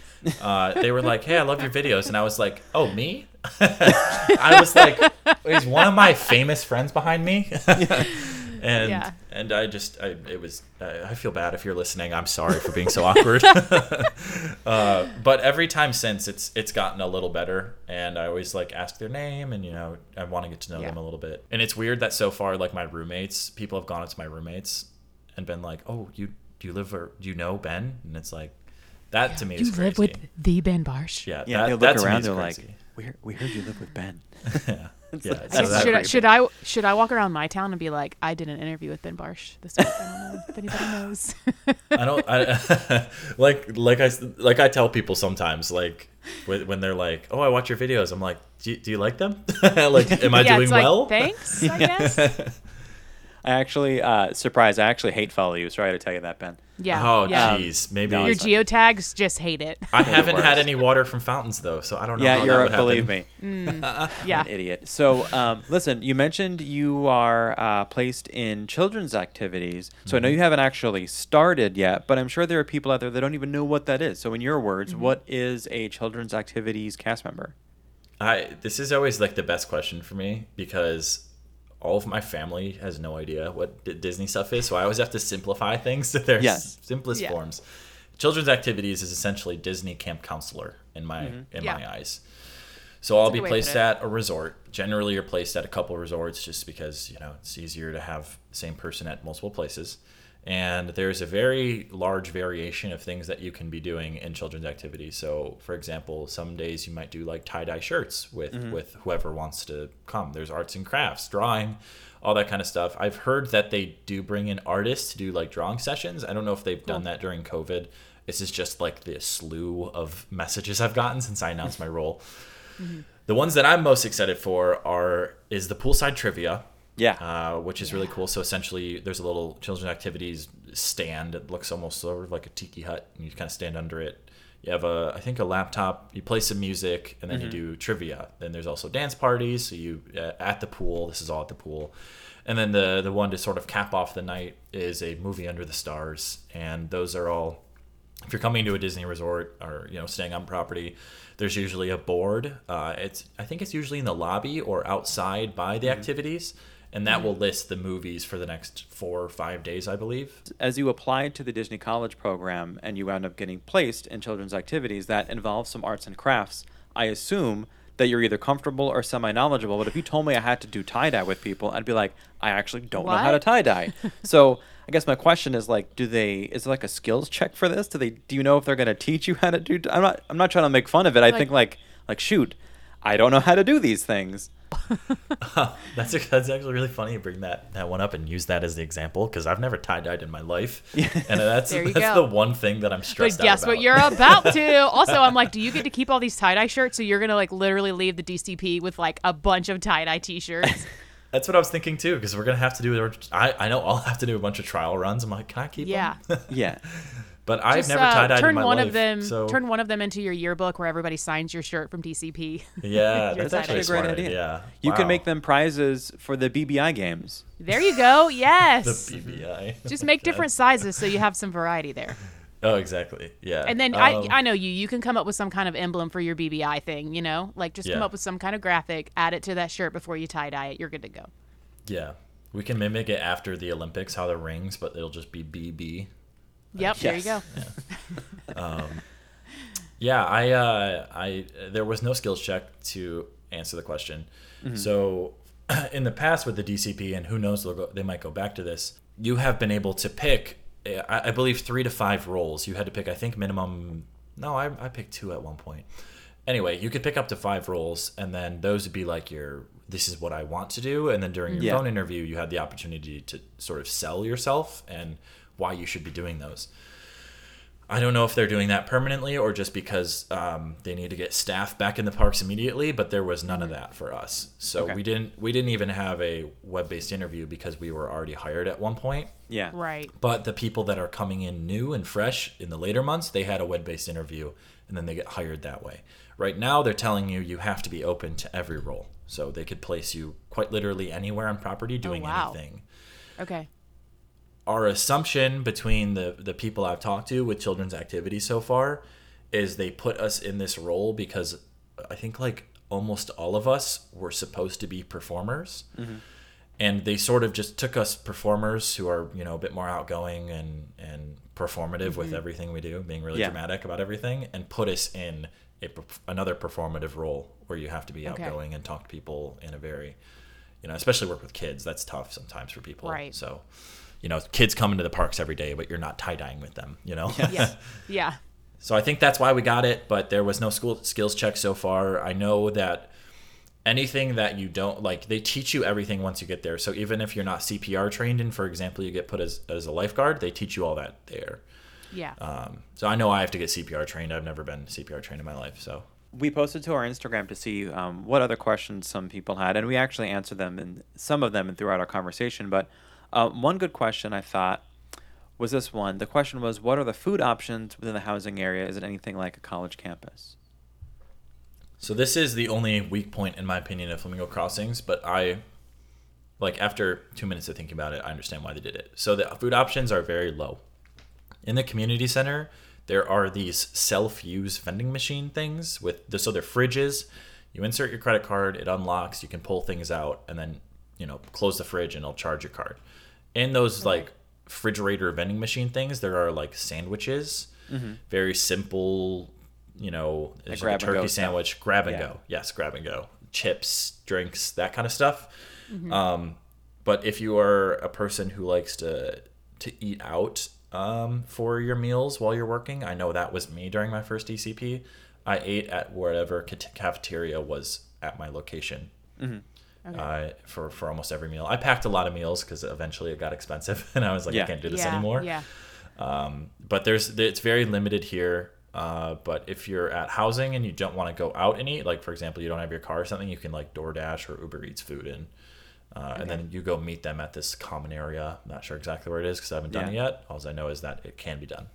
Uh, they were like, "Hey, I love your videos," and I was like, "Oh, me?" I was like, "Is one of my famous friends behind me?" and Yeah. and I just I it was I, I feel bad if you're listening. I'm sorry for being so awkward. uh, but every time since it's it's gotten a little better, and I always like ask their name, and you know I want to get to know Yeah. them a little bit. And it's weird that so far like my roommates, people have gone up to my roommates and been like, "Oh, you do you live or do you know Ben?" And it's like that to me You is crazy. You live with the Ben Barsh. yeah, Yeah, that, they look that around. is They're crazy. like, "We heard, we heard you live with Ben." yeah, It's yeah. like- so should I, should I should I walk around my town and be like, I did an interview with Ben Barsh this week? I don't know if anybody knows. I don't I, like like I like I tell people sometimes like when, when they're like, "Oh, I watch your videos." I'm like, "Do you, do you like them? like, am I yeah, doing it's like, well?" Thanks, I guess. I actually, uh, surprised. I actually hate follow you. Sorry to tell you that, Ben. Yeah. oh, yeah. jeez, maybe Your geotags just hate it. I haven't had any water from fountains though, so I don't know. Yeah, how you're. that A, would believe happen. me, yeah. an idiot. So, um, listen, you mentioned you are uh, placed in children's activities. So I know you haven't actually started yet, but I'm sure there are people out there that don't even know what that is. So, in your words, what is a children's activities cast member? I this is always like the best question for me because all of my family has no idea what D- Disney stuff is, so I always have to simplify things to their Yes. s- simplest Yeah. forms. Children's activities is essentially Disney camp counselor in my Mm-hmm. in Yeah. my eyes. So I'll be good way to placed at a resort. Generally, you're placed at a couple resorts just because you know it's easier to have the same person at multiple places. And there's a very large variation of things that you can be doing in children's activities. So, for example, some days you might do like tie dye shirts with mm-hmm. with whoever wants to come. There's arts and crafts, drawing, all that kind of stuff. I've heard that they do bring in artists to do like drawing sessions. I don't know if they've done that during COVID. This is just like the slew of messages I've gotten since I announced my role. Mm-hmm. The ones that I'm most excited for are is the poolside trivia, Yeah. uh, which is really cool. So essentially, there's a little children's activities stand. It looks almost sort of like a tiki hut, and you kind of stand under it. You have a, I think, a laptop. You play some music, and then you do trivia. Then there's also dance parties. So you uh, at the pool. This is all at the pool. And then the the one to sort of cap off the night is a movie under the stars, and those are all if you're coming to a Disney resort or you know staying on property, there's usually a board. Uh, it's I think it's usually in the lobby or outside by the activities, and that will list the movies for the next four or five days, I believe. As you applied to the Disney College program and you wound up getting placed in children's activities that involve some arts and crafts, I assume that you're either comfortable or semi knowledgeable. But if you told me I had to do tie dye with people, I'd be like, I actually don't know how to tie dye. so I guess my question is like, do they? Is there like a skills check for this? Do they? Do you know if they're going to teach you how to do? I'm not. I'm not trying to make fun of it. I Like- think like like shoot. I don't know how to do these things. That's that's actually really funny. You bring that that one up and use that as the example because I've never tie dyed in my life, and that's that's go. the one thing that I'm stressed But guess out what you're about to. Also, I'm like, do you get to keep all these tie dye shirts? So you're gonna like literally leave the DCP with like a bunch of tie dye t-shirts. That's what I was thinking too because we're gonna have to do. I I know I'll have to do a bunch of trial runs. I'm like, can I keep yeah. them? Yeah. but I've Just, never uh, tie dyed turn in my one life. of them. so Turn one of them into your yearbook where everybody signs your shirt from DCP. yeah, that's actually a great idea. idea. You Wow. can make them prizes for the BBI games. there you go. Yes, the Yes. BBI. Just make different sizes so you have some variety there. Oh, exactly. Yeah. And then Um, I I know you. You can come up with some kind of emblem for your BBI thing. You know, like just come up with some kind of graphic, add it to that shirt before you tie dye it. You're good to go. yeah, we can mimic it after the Olympics, how the rings, but it'll just be BB. Yep. There you go. Yeah, I, uh, I, there was no skills check to answer the question. So, in the past with the DCP, and who knows, they'll go, they might go back to this. You have been able to pick, I, I believe, three to five roles. You had to pick, I think, minimum. No, I, I picked two at one point. Anyway, you could pick up to five roles, and then those would be like your this is what I want to do. And then during your Yeah. phone interview, you had the opportunity to sort of sell yourself and why you should be doing those. I don't know if they're doing that permanently or just because um, they need to get staff back in the parks immediately. But there was none of that for us, so Okay. we didn't we didn't even have a web based interview because we were already hired at one point. Yeah. Right. But the people that are coming in new and fresh in the later months, they had a web based interview and then they get hired that way. Right now, they're telling you you have to be open to every role, so they could place you quite literally anywhere on property doing wow. anything Okay. Our assumption between the the people I've talked to with children's activities so far is they put us in this role because I think like almost all of us were supposed to be performers. Mm-hmm. And they sort of just took us performers who are, you know, a bit more outgoing and and performative with mm-hmm. everything we do, being really Yeah. dramatic about everything and put us in a, another performative role where you have to be Okay. outgoing and talk to people in a very you know, especially work with kids. That's tough sometimes for people. Right. So, you know, kids come into the parks every day, but you're not tie dyeing with them. You know. Yeah. yeah. so I think that's why we got it, but there was no school skills check so far. I know that anything that you don't like, they teach you everything once you get there. So even if you're not CPR trained in, for example, you get put as as a lifeguard, they teach you all that there. Yeah. Um, so I know I have to get CPR trained. I've never been CPR trained in my life, so We posted to our Instagram to see um, what other questions some people had, and we actually answered them and some of them throughout our conversation. But uh, one good question I thought was this one. The question was, "What are the food options within the housing area? Is it anything like a college campus?" So this is the only weak point in my opinion of Flamingo Crossings, but I like after 2 minutes of thinking about it, I understand why they did it. So the food options are very low. In the community center, there are these self-use vending machine things with the, so they're fridges. You insert your credit card, it unlocks, you can pull things out and then, you know, close the fridge and it'll charge your card. In those like refrigerator vending machine things, there are like sandwiches, very simple, you know, like, grab a turkey stuff. sandwich, grab and Yeah. go. Yes, grab and go. Chips, drinks, that kind of stuff. Um, but if you are a person who likes to to eat out um, for your meals while you're working, I know that was me during my first DCP. I ate at whatever cafeteria was at my location uh, for for almost every meal. I packed a lot of meals because eventually it got expensive, and I was like, Yeah. I can't do this yeah. anymore. Yeah. Um, but there's it's very limited here. Uh, but if you're at housing and you don't want to go out and eat, like for example, you don't have your car or something, you can like DoorDash or Uber Eats food in, uh, and then you go meet them at this common area. I'm not sure exactly where it is because I haven't done it yet. All I know is that it can be done.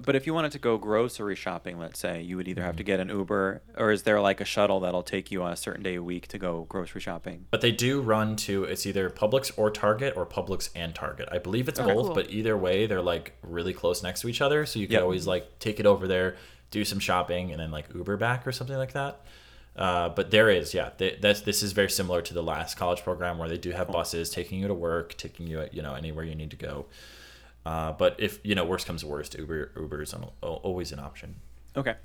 But if you wanted to go grocery shopping, let's say, you would either have to get an Uber, or is there like a shuttle that'll take you on a certain day a week to go grocery shopping? But they do run to it's either Publix or Target or Publix and Target. I believe it's Okay, both, cool. but either way, they're like really close next to each other, so you can Yep. always like take it over there, do some shopping, and then like Uber back or something like that. Uh, but there is, yeah, th- that's this is very similar to the last college program where they do have buses taking you to work, taking you you know anywhere you need to go. Uh, but if you know worst comes to worst, Uber Uber is an, always an option. Okay.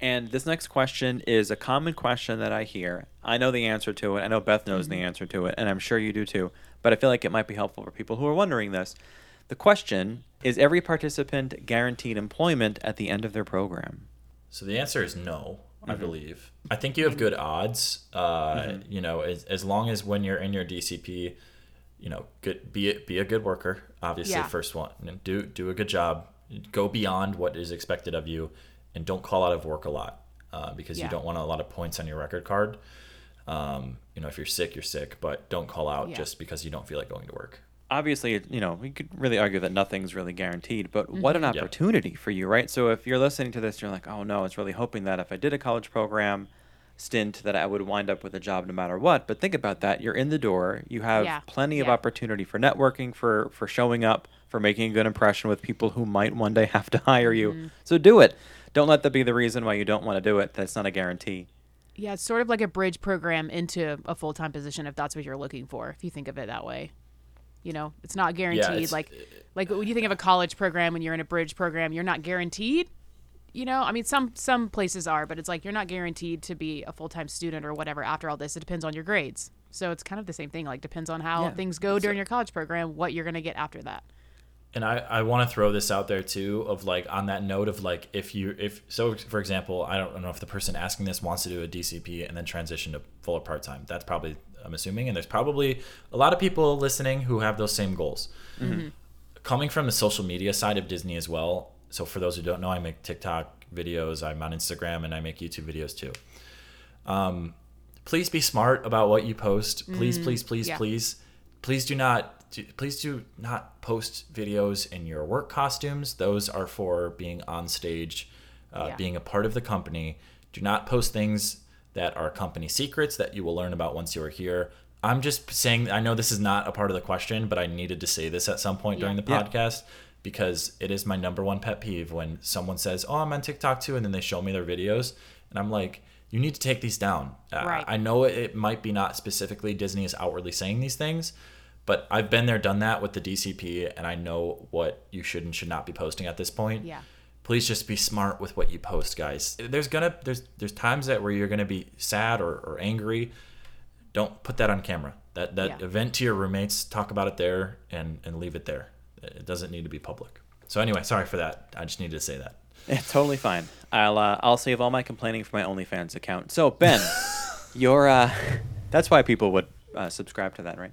And this next question is a common question that I hear. I know the answer to it. I know Beth knows the answer to it, and I'm sure you do too. But I feel like it might be helpful for people who are wondering this. The question is every participant guaranteed employment at the end of their program? So the answer is no. I believe. I think you have good odds. Uh, You know, as, as long as when you're in your DCP, you know, good be it be a good worker. Obviously, Yeah. first one, and do do a good job. Go beyond what is expected of you, and don't call out of work a lot uh, because you don't want a lot of points on your record card. Um, you know, if you're sick, you're sick, but don't call out Yeah. just because you don't feel like going to work. obviously, you know, we could really argue that nothing's really guaranteed, but what Mm-hmm. an Yeah. opportunity for you, right? So if you're listening to this, you're like, oh no, it's really hoping that if I did a college program stint, that I would wind up with a job no matter what. But think about that. You're in the door. You have Yeah. plenty of opportunity for networking, for for showing up, for making a good impression with people who might one day have to hire you. Mm-hmm. So do it. Don't let that be the reason why you don't want to do it. That's not a guarantee. Yeah, it's sort of like a bridge program into a full time position if that's what you're looking for. If you think of it that way, you know, it's not guaranteed. it's- like, like when you think of a college program when you're in a bridge program, you're not guaranteed. You know, I mean, some some places are, but it's like you're not guaranteed to be a full time student or whatever after all this. It depends on your grades. So it's kind of the same thing. Like depends on how Yeah. things go during your college program, what you're gonna get after that. and I, I want to throw this out there too of like on that note of like if you if so for example I don't know if the person asking this wants to do a DCP and then transition to full or part time that's probably I'm assuming and there's probably a lot of people listening who have those same goals mm-hmm. Mm-hmm. coming from the social media side of Disney as well so for those who don't know I make TikTok videos I'm on Instagram and I make YouTube videos too um, please be smart about what you post. Please, please, please, yeah. please, please do not. do- Please do not post videos in your work costumes. Those are for being on stage, uh, Yeah. being a part of the company. Do not post things that are company secrets that you will learn about once you are here. I'm just saying. I know this is not a part of the question, but I needed to say this at some point during Yeah. the Yeah. podcast because it is my number one pet peeve when someone says, "Oh, I'm on TikTok too," and then they show me their videos, and I'm like, "You need to take these down." Uh, Right. I know it, it might be not specifically Disney is outwardly saying these things, but I've been there, done that with the DCP, and I know what you should and should not be posting at this point. Yeah. Please just be smart with what you post, guys. There's gonna there's there's times that where you're gonna be sad or, or angry. Don't put that on camera. That that Yeah. event to your roommates, talk about it there and and leave it there. It doesn't need to be public. So anyway, sorry for that. I just needed to say that. It's totally fine. I'll uh, I'll save all my complaining for my OnlyFans account. So Ben, your uh, that's why people would uh, subscribe to that, right?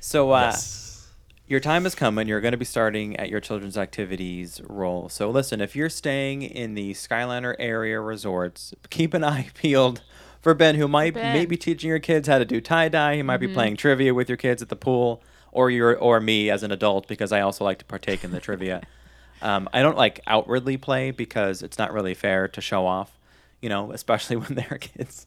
So uh, yes. your time has come and you're going to be starting at your children's activities role. So listen, if you're staying in the Skyliner area resorts, keep an eye peeled for Ben, who might Ben. maybe teaching your kids how to do tie dye. He might be playing trivia with your kids at the pool, or your or me as an adult because I also like to partake in the trivia. Um, I don't like outwardly play because it's not really fair to show off, you know, especially when they're kids.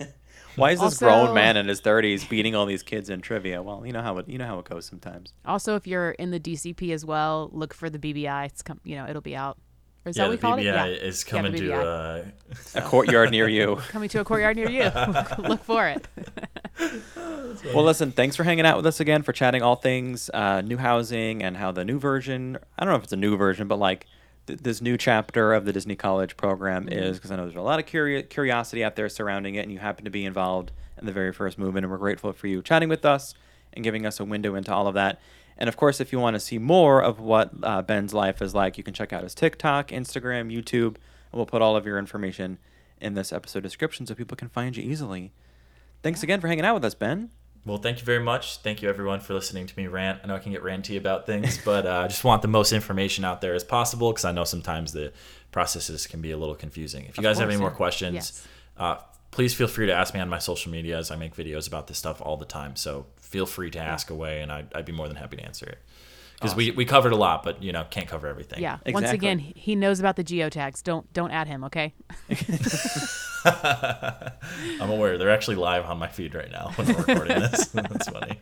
Why is this grown man in his thirties beating all these kids in trivia? Well, you know how it you know how it goes sometimes. Also, if you're in the DCP as well, look for the BBI. It's come, you know, it'll be out. Or is Yeah, that the what we call BBI it? Yeah. is coming the to uh, A courtyard near you. coming to a courtyard near you. look for it. Well, listen, thanks for hanging out with us again for chatting all things uh, new housing and how the new version. I don't know if it's a new version, but like th- this new chapter of the Disney College program is because I know there's a lot of curi- curiosity out there surrounding it, and you happen to be involved in the very first movement, and we're grateful for you chatting with us and giving us a window into all of that. And of course, if you want to see more of what uh, Ben's life is like, you can check out his TikTok, Instagram, YouTube, and we'll put all of your information in this episode description so people can find you easily. Thanks again for hanging out with us, Ben. Well, thank you very much. Thank you everyone for listening to me rant. I know I can get ranty about things, but uh, I just want the most information out there as possible because I know sometimes the processes can be a little confusing. If you guys have any more yeah. questions, Yes. uh, please feel free to ask me on my social medias. I make videos about this stuff all the time, so feel free to ask away, and I'd, I'd be more than happy to answer it. Because we, we covered a lot, but you know can't cover everything. Yeah. Once again, he he knows about the geotags. Don't don't add him, okay? I'm aware they're actually live on my feed right now when we're recording this. That's funny.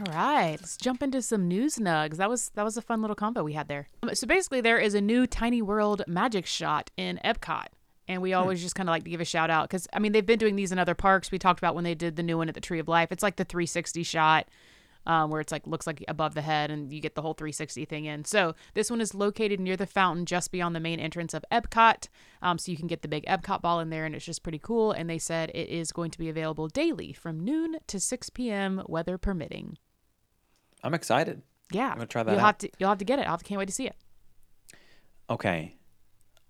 All right, let's jump into some news nugs. That was that was a fun little combo we had there. Um, So basically, there is a new Tiny World magic shot in Epcot, and we always just kind of like to give a shout out because I mean they've been doing these in other parks. We talked about when they did the new one at the Tree of Life. It's like the 360 shot. Um, where it's like looks like above the head and you get the whole 360 thing in. So this one is located near the fountain, just beyond the main entrance of Epcot. Um, so you can get the big Epcot ball in there, and it's just pretty cool. And they said it is going to be available daily from noon to 6 p.m. weather permitting. I'm excited. Yeah, I'm gonna try that You'll out. have to. You'll have to get it. I can't wait to see it. Okay.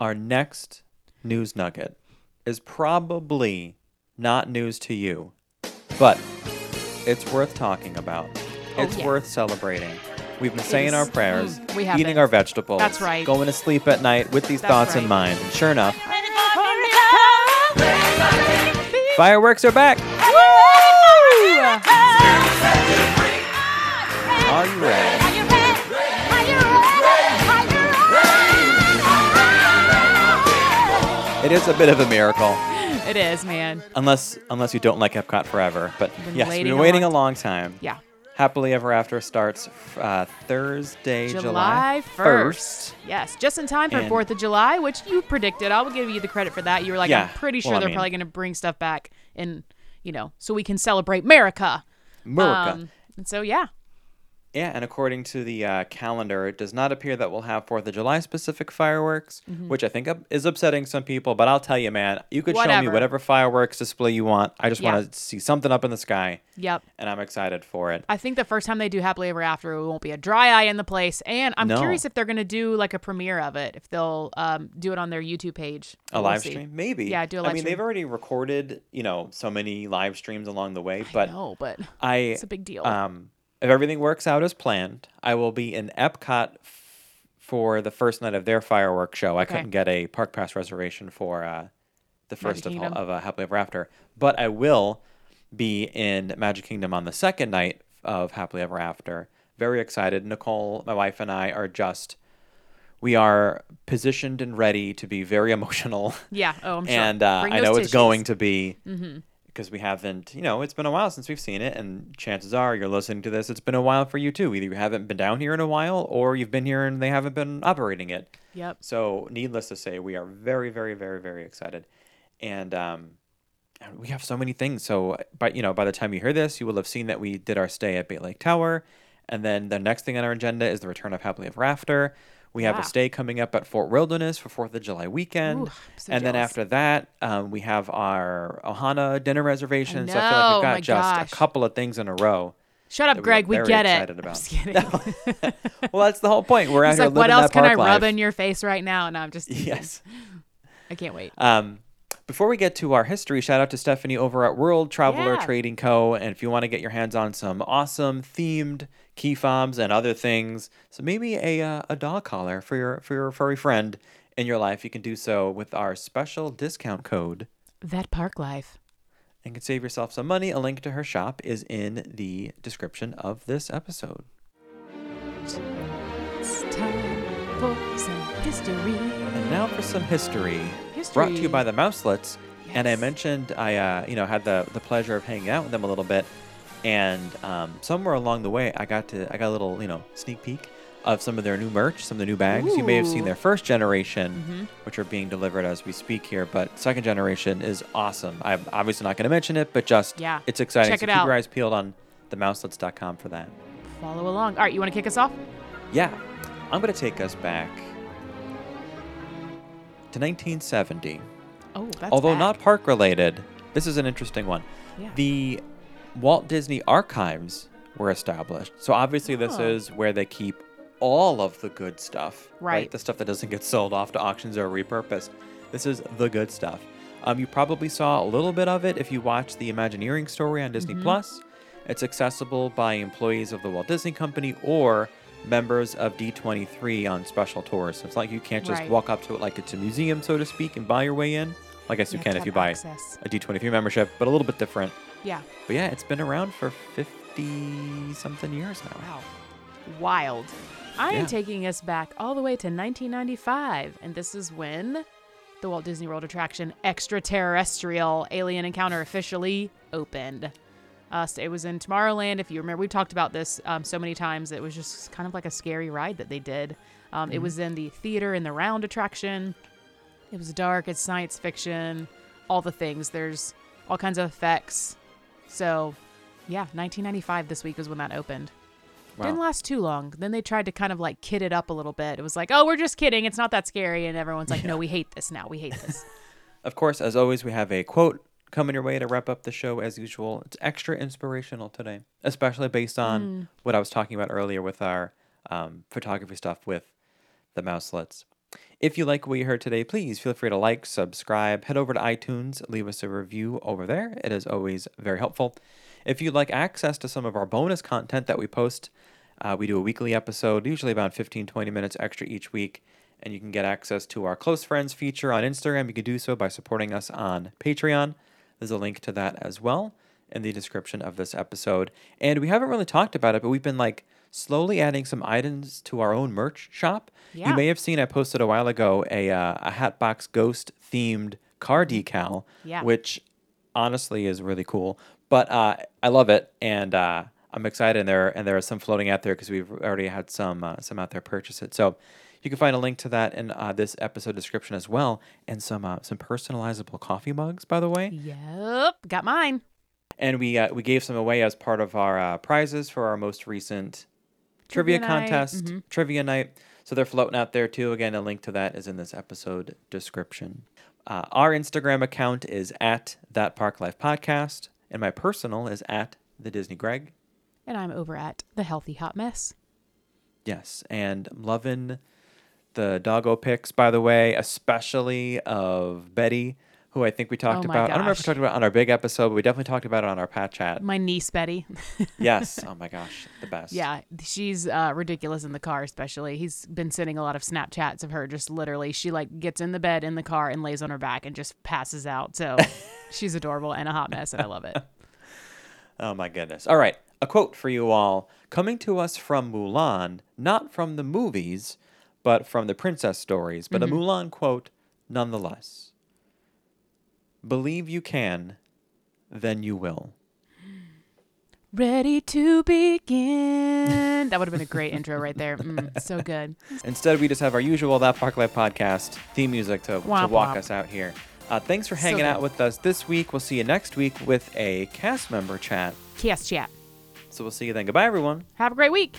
Our next news nugget is probably not news to you, but it's worth talking about. Oh, it's yeah. worth celebrating. We've been saying our prayers, Mm, eating our vegetables, That's right. going to sleep at night with these That's thoughts in mind. And sure enough, fireworks are back. Are you ready? It is a bit of a miracle. It is, man. Unless unless you don't like Epcot forever. But Been yes, we've waiting been a waiting a long long time. Yeah. Happily Ever After starts uh, Thursday, July, July 1st. Yes, just in time for And- 4th of July, which you predicted. I'll give you the credit for that. You were like, Yeah, I'm pretty sure I they're mean- probably going to bring stuff back and, you know, so we can celebrate America. America. Um, and so, yeah. Yeah, and according to the uh, calendar, it does not appear that we'll have Fourth of July specific fireworks, Mm-hmm. which I think is upsetting some people. But I'll tell you, man, you could show me Whatever. whatever fireworks display you want. I just Yeah. want to see something up in the sky, Yep. and I'm excited for it. I think the first time they do Happily Ever After, it won't be a dry eye in the place. And I'm No. curious if they're going to do like a premiere of it, if they'll um, do it on their YouTube page. A We'll live see. stream, maybe. Yeah, do a live stream. I mean, stream. they've already recorded, you know, so many live streams along the way, but No, but I it's a big deal. Um, if everything works out as planned, I will be in Epcot f- for the first night of their fireworks show. I Okay. couldn't get a park pass reservation for uh, the first of, Kingdom. of uh, Happily Ever After, but I will be in Magic Kingdom on the second night of Happily Ever After. Very excited. Nicole, my wife, and I are just. We are positioned and ready to be very emotional. yeah. Oh, I'm sure. and uh, Bring I those know it's tissues. Mm-hmm. going to be because we haven't, you know, it's been a while since we've seen it, and chances are you're listening to this. It's been a while for you too. Either you haven't been down here in a while, or you've been here and they haven't been operating it. Yep. So, needless to say, we are very, very, very, very excited, and um, we have so many things. So, but you know, by the time you hear this, you will have seen that we did our stay at Bay Lake Tower, and then the next thing on our agenda is the return of Happily Ever After. We have Yeah. a stay coming up at Fort Wilderness for Fourth of July weekend, Ooh, so and then after that, um, we have our Ohana dinner reservations. So I feel like we've got just gosh. a couple of things in a row. Shut up, we Greg. We, get it. excited I'm just kidding. Well, that's the whole point. We're out He's here like, what else can I park rub life. in your face right now? And I'm just. Yes. I can't wait. Um, before we get to our history, shout out to Stephanie over at World Traveler Yeah. Trading Co. And if you want to get your hands on some awesome themed key fobs and other things, so maybe a uh, a dog collar for your for your furry friend in your life, you can do so with our special discount code That park life. and can save yourself some money. A link to her shop is in the description of this episode. It's time for some history. And now for some history, History. brought to you by the Mouselets. And I mentioned I, uh, you know, had the the pleasure of hanging out with them a little bit, and um, somewhere along the way, I got to I got a little, you know, sneak peek of some of their new merch, some of the new bags. You may have seen Mm-hmm. their first generation, which are being delivered as we speak here, but second generation is awesome. I'm obviously not going to mention it, but just Yeah. it's exciting. Check so it keep out. your eyes peeled on themouselets.com for that. Follow along. All right, you want to kick us off? Yeah, I'm going to take us back to 1970. Oh, that's Although back. not park related, this is an interesting one. Yeah. The Walt Disney Archives were established. So obviously this Oh. is where they keep all of the good stuff. Right. The stuff that doesn't get sold off to auctions or repurposed. This is the good stuff. Um, you probably saw a little bit of it if you watched the Imagineering story on Disney Mm-hmm. Plus. It's accessible by employees of the Walt Disney Company or members of D23 on special tours. So it's like you can't just Right. walk up to it like it's a museum, so to speak, and buy your way in. I guess you, have can if you have buy a D23 membership, but a little bit different. Yeah. But yeah, it's been around for 50 something years now. Wow. Wild. I Yeah. am taking us back all the way to 1995, and this is when the Walt Disney World attraction Extraterrestrial Alien Encounter officially opened. Uh, so it was in Tomorrowland. If you remember, we've talked about this um, so many times. It was just kind of like a scary ride that they did. Um, It was in the theater in the round attraction. It was dark. It's science fiction. All the things. There's all kinds of effects. So, yeah, 1995 this week was when that opened. Didn't last too long. Then they tried to kind of like kid it up a little bit. It was like, oh, we're just kidding. It's not that scary. And everyone's like, no, we hate this now. We hate this. Of course, as always, we have a quote coming your way to wrap up the show as usual. It's extra inspirational today, especially based on what I was talking about earlier with our um, photography stuff with the mouselets. If you like what you heard today, please feel free to like, subscribe, head over to iTunes, leave us a review over there. It is always very helpful. If you'd like access to some of our bonus content that we post, uh, we do a weekly episode, usually about 15, 20 minutes extra each week. And you can get access to our close friends feature on Instagram. You can do so by supporting us on Patreon. There's a link to that as well in the description of this episode. And we haven't really talked about it, but we've been like slowly adding some items to our own merch shop. Yeah. You may have seen I posted a while ago a uh, a Hatbox Ghost themed car decal, Yeah. which honestly is really cool. But uh, I love it, and uh, I'm excited. And there and there are some floating out there because we've already had some uh, some out there purchase it. So you can find a link to that in uh, this episode description as well, and some uh, some personalizable coffee mugs, by the way. Yep, got mine. And we uh, we gave some away as part of our uh, prizes for our most recent trivia, Trivia contest, mhm. trivia night. So they're floating out there too. Again, a link to that is in this episode description. Uh, our Instagram account is at that Park Life Podcast, and my personal is at the Disney Greg. And I'm over at the Healthy Hot Mess. Yes, and I'm loving the doggo pics, by the way, especially of Betty, who I think we talked Oh about. I don't remember if we talked about it on our big episode, but we definitely talked about it on our Pat Chat. My niece Betty. yes. Oh my gosh, the best. yeah, she's uh, ridiculous in the car. Especially, he's been sending a lot of Snapchats of her. Just literally, she like gets in the bed in the car and lays on her back and just passes out. So she's adorable and a hot mess, and I love it. Oh my goodness. All right. A quote for you all coming to us from Mulan, not from the movies, but from the princess stories, but a Mulan quote nonetheless. Believe you can, then you will. Ready to begin. That would have been a great intro right there. Mm, so good. Instead, we just have our usual That Park Life podcast theme music to, to walk womp. us out here. Uh, thanks for hanging good. out with us this week. We'll see you next week with a cast member chat. Kiss chat. So we'll see you then. Goodbye, everyone. Have a great week.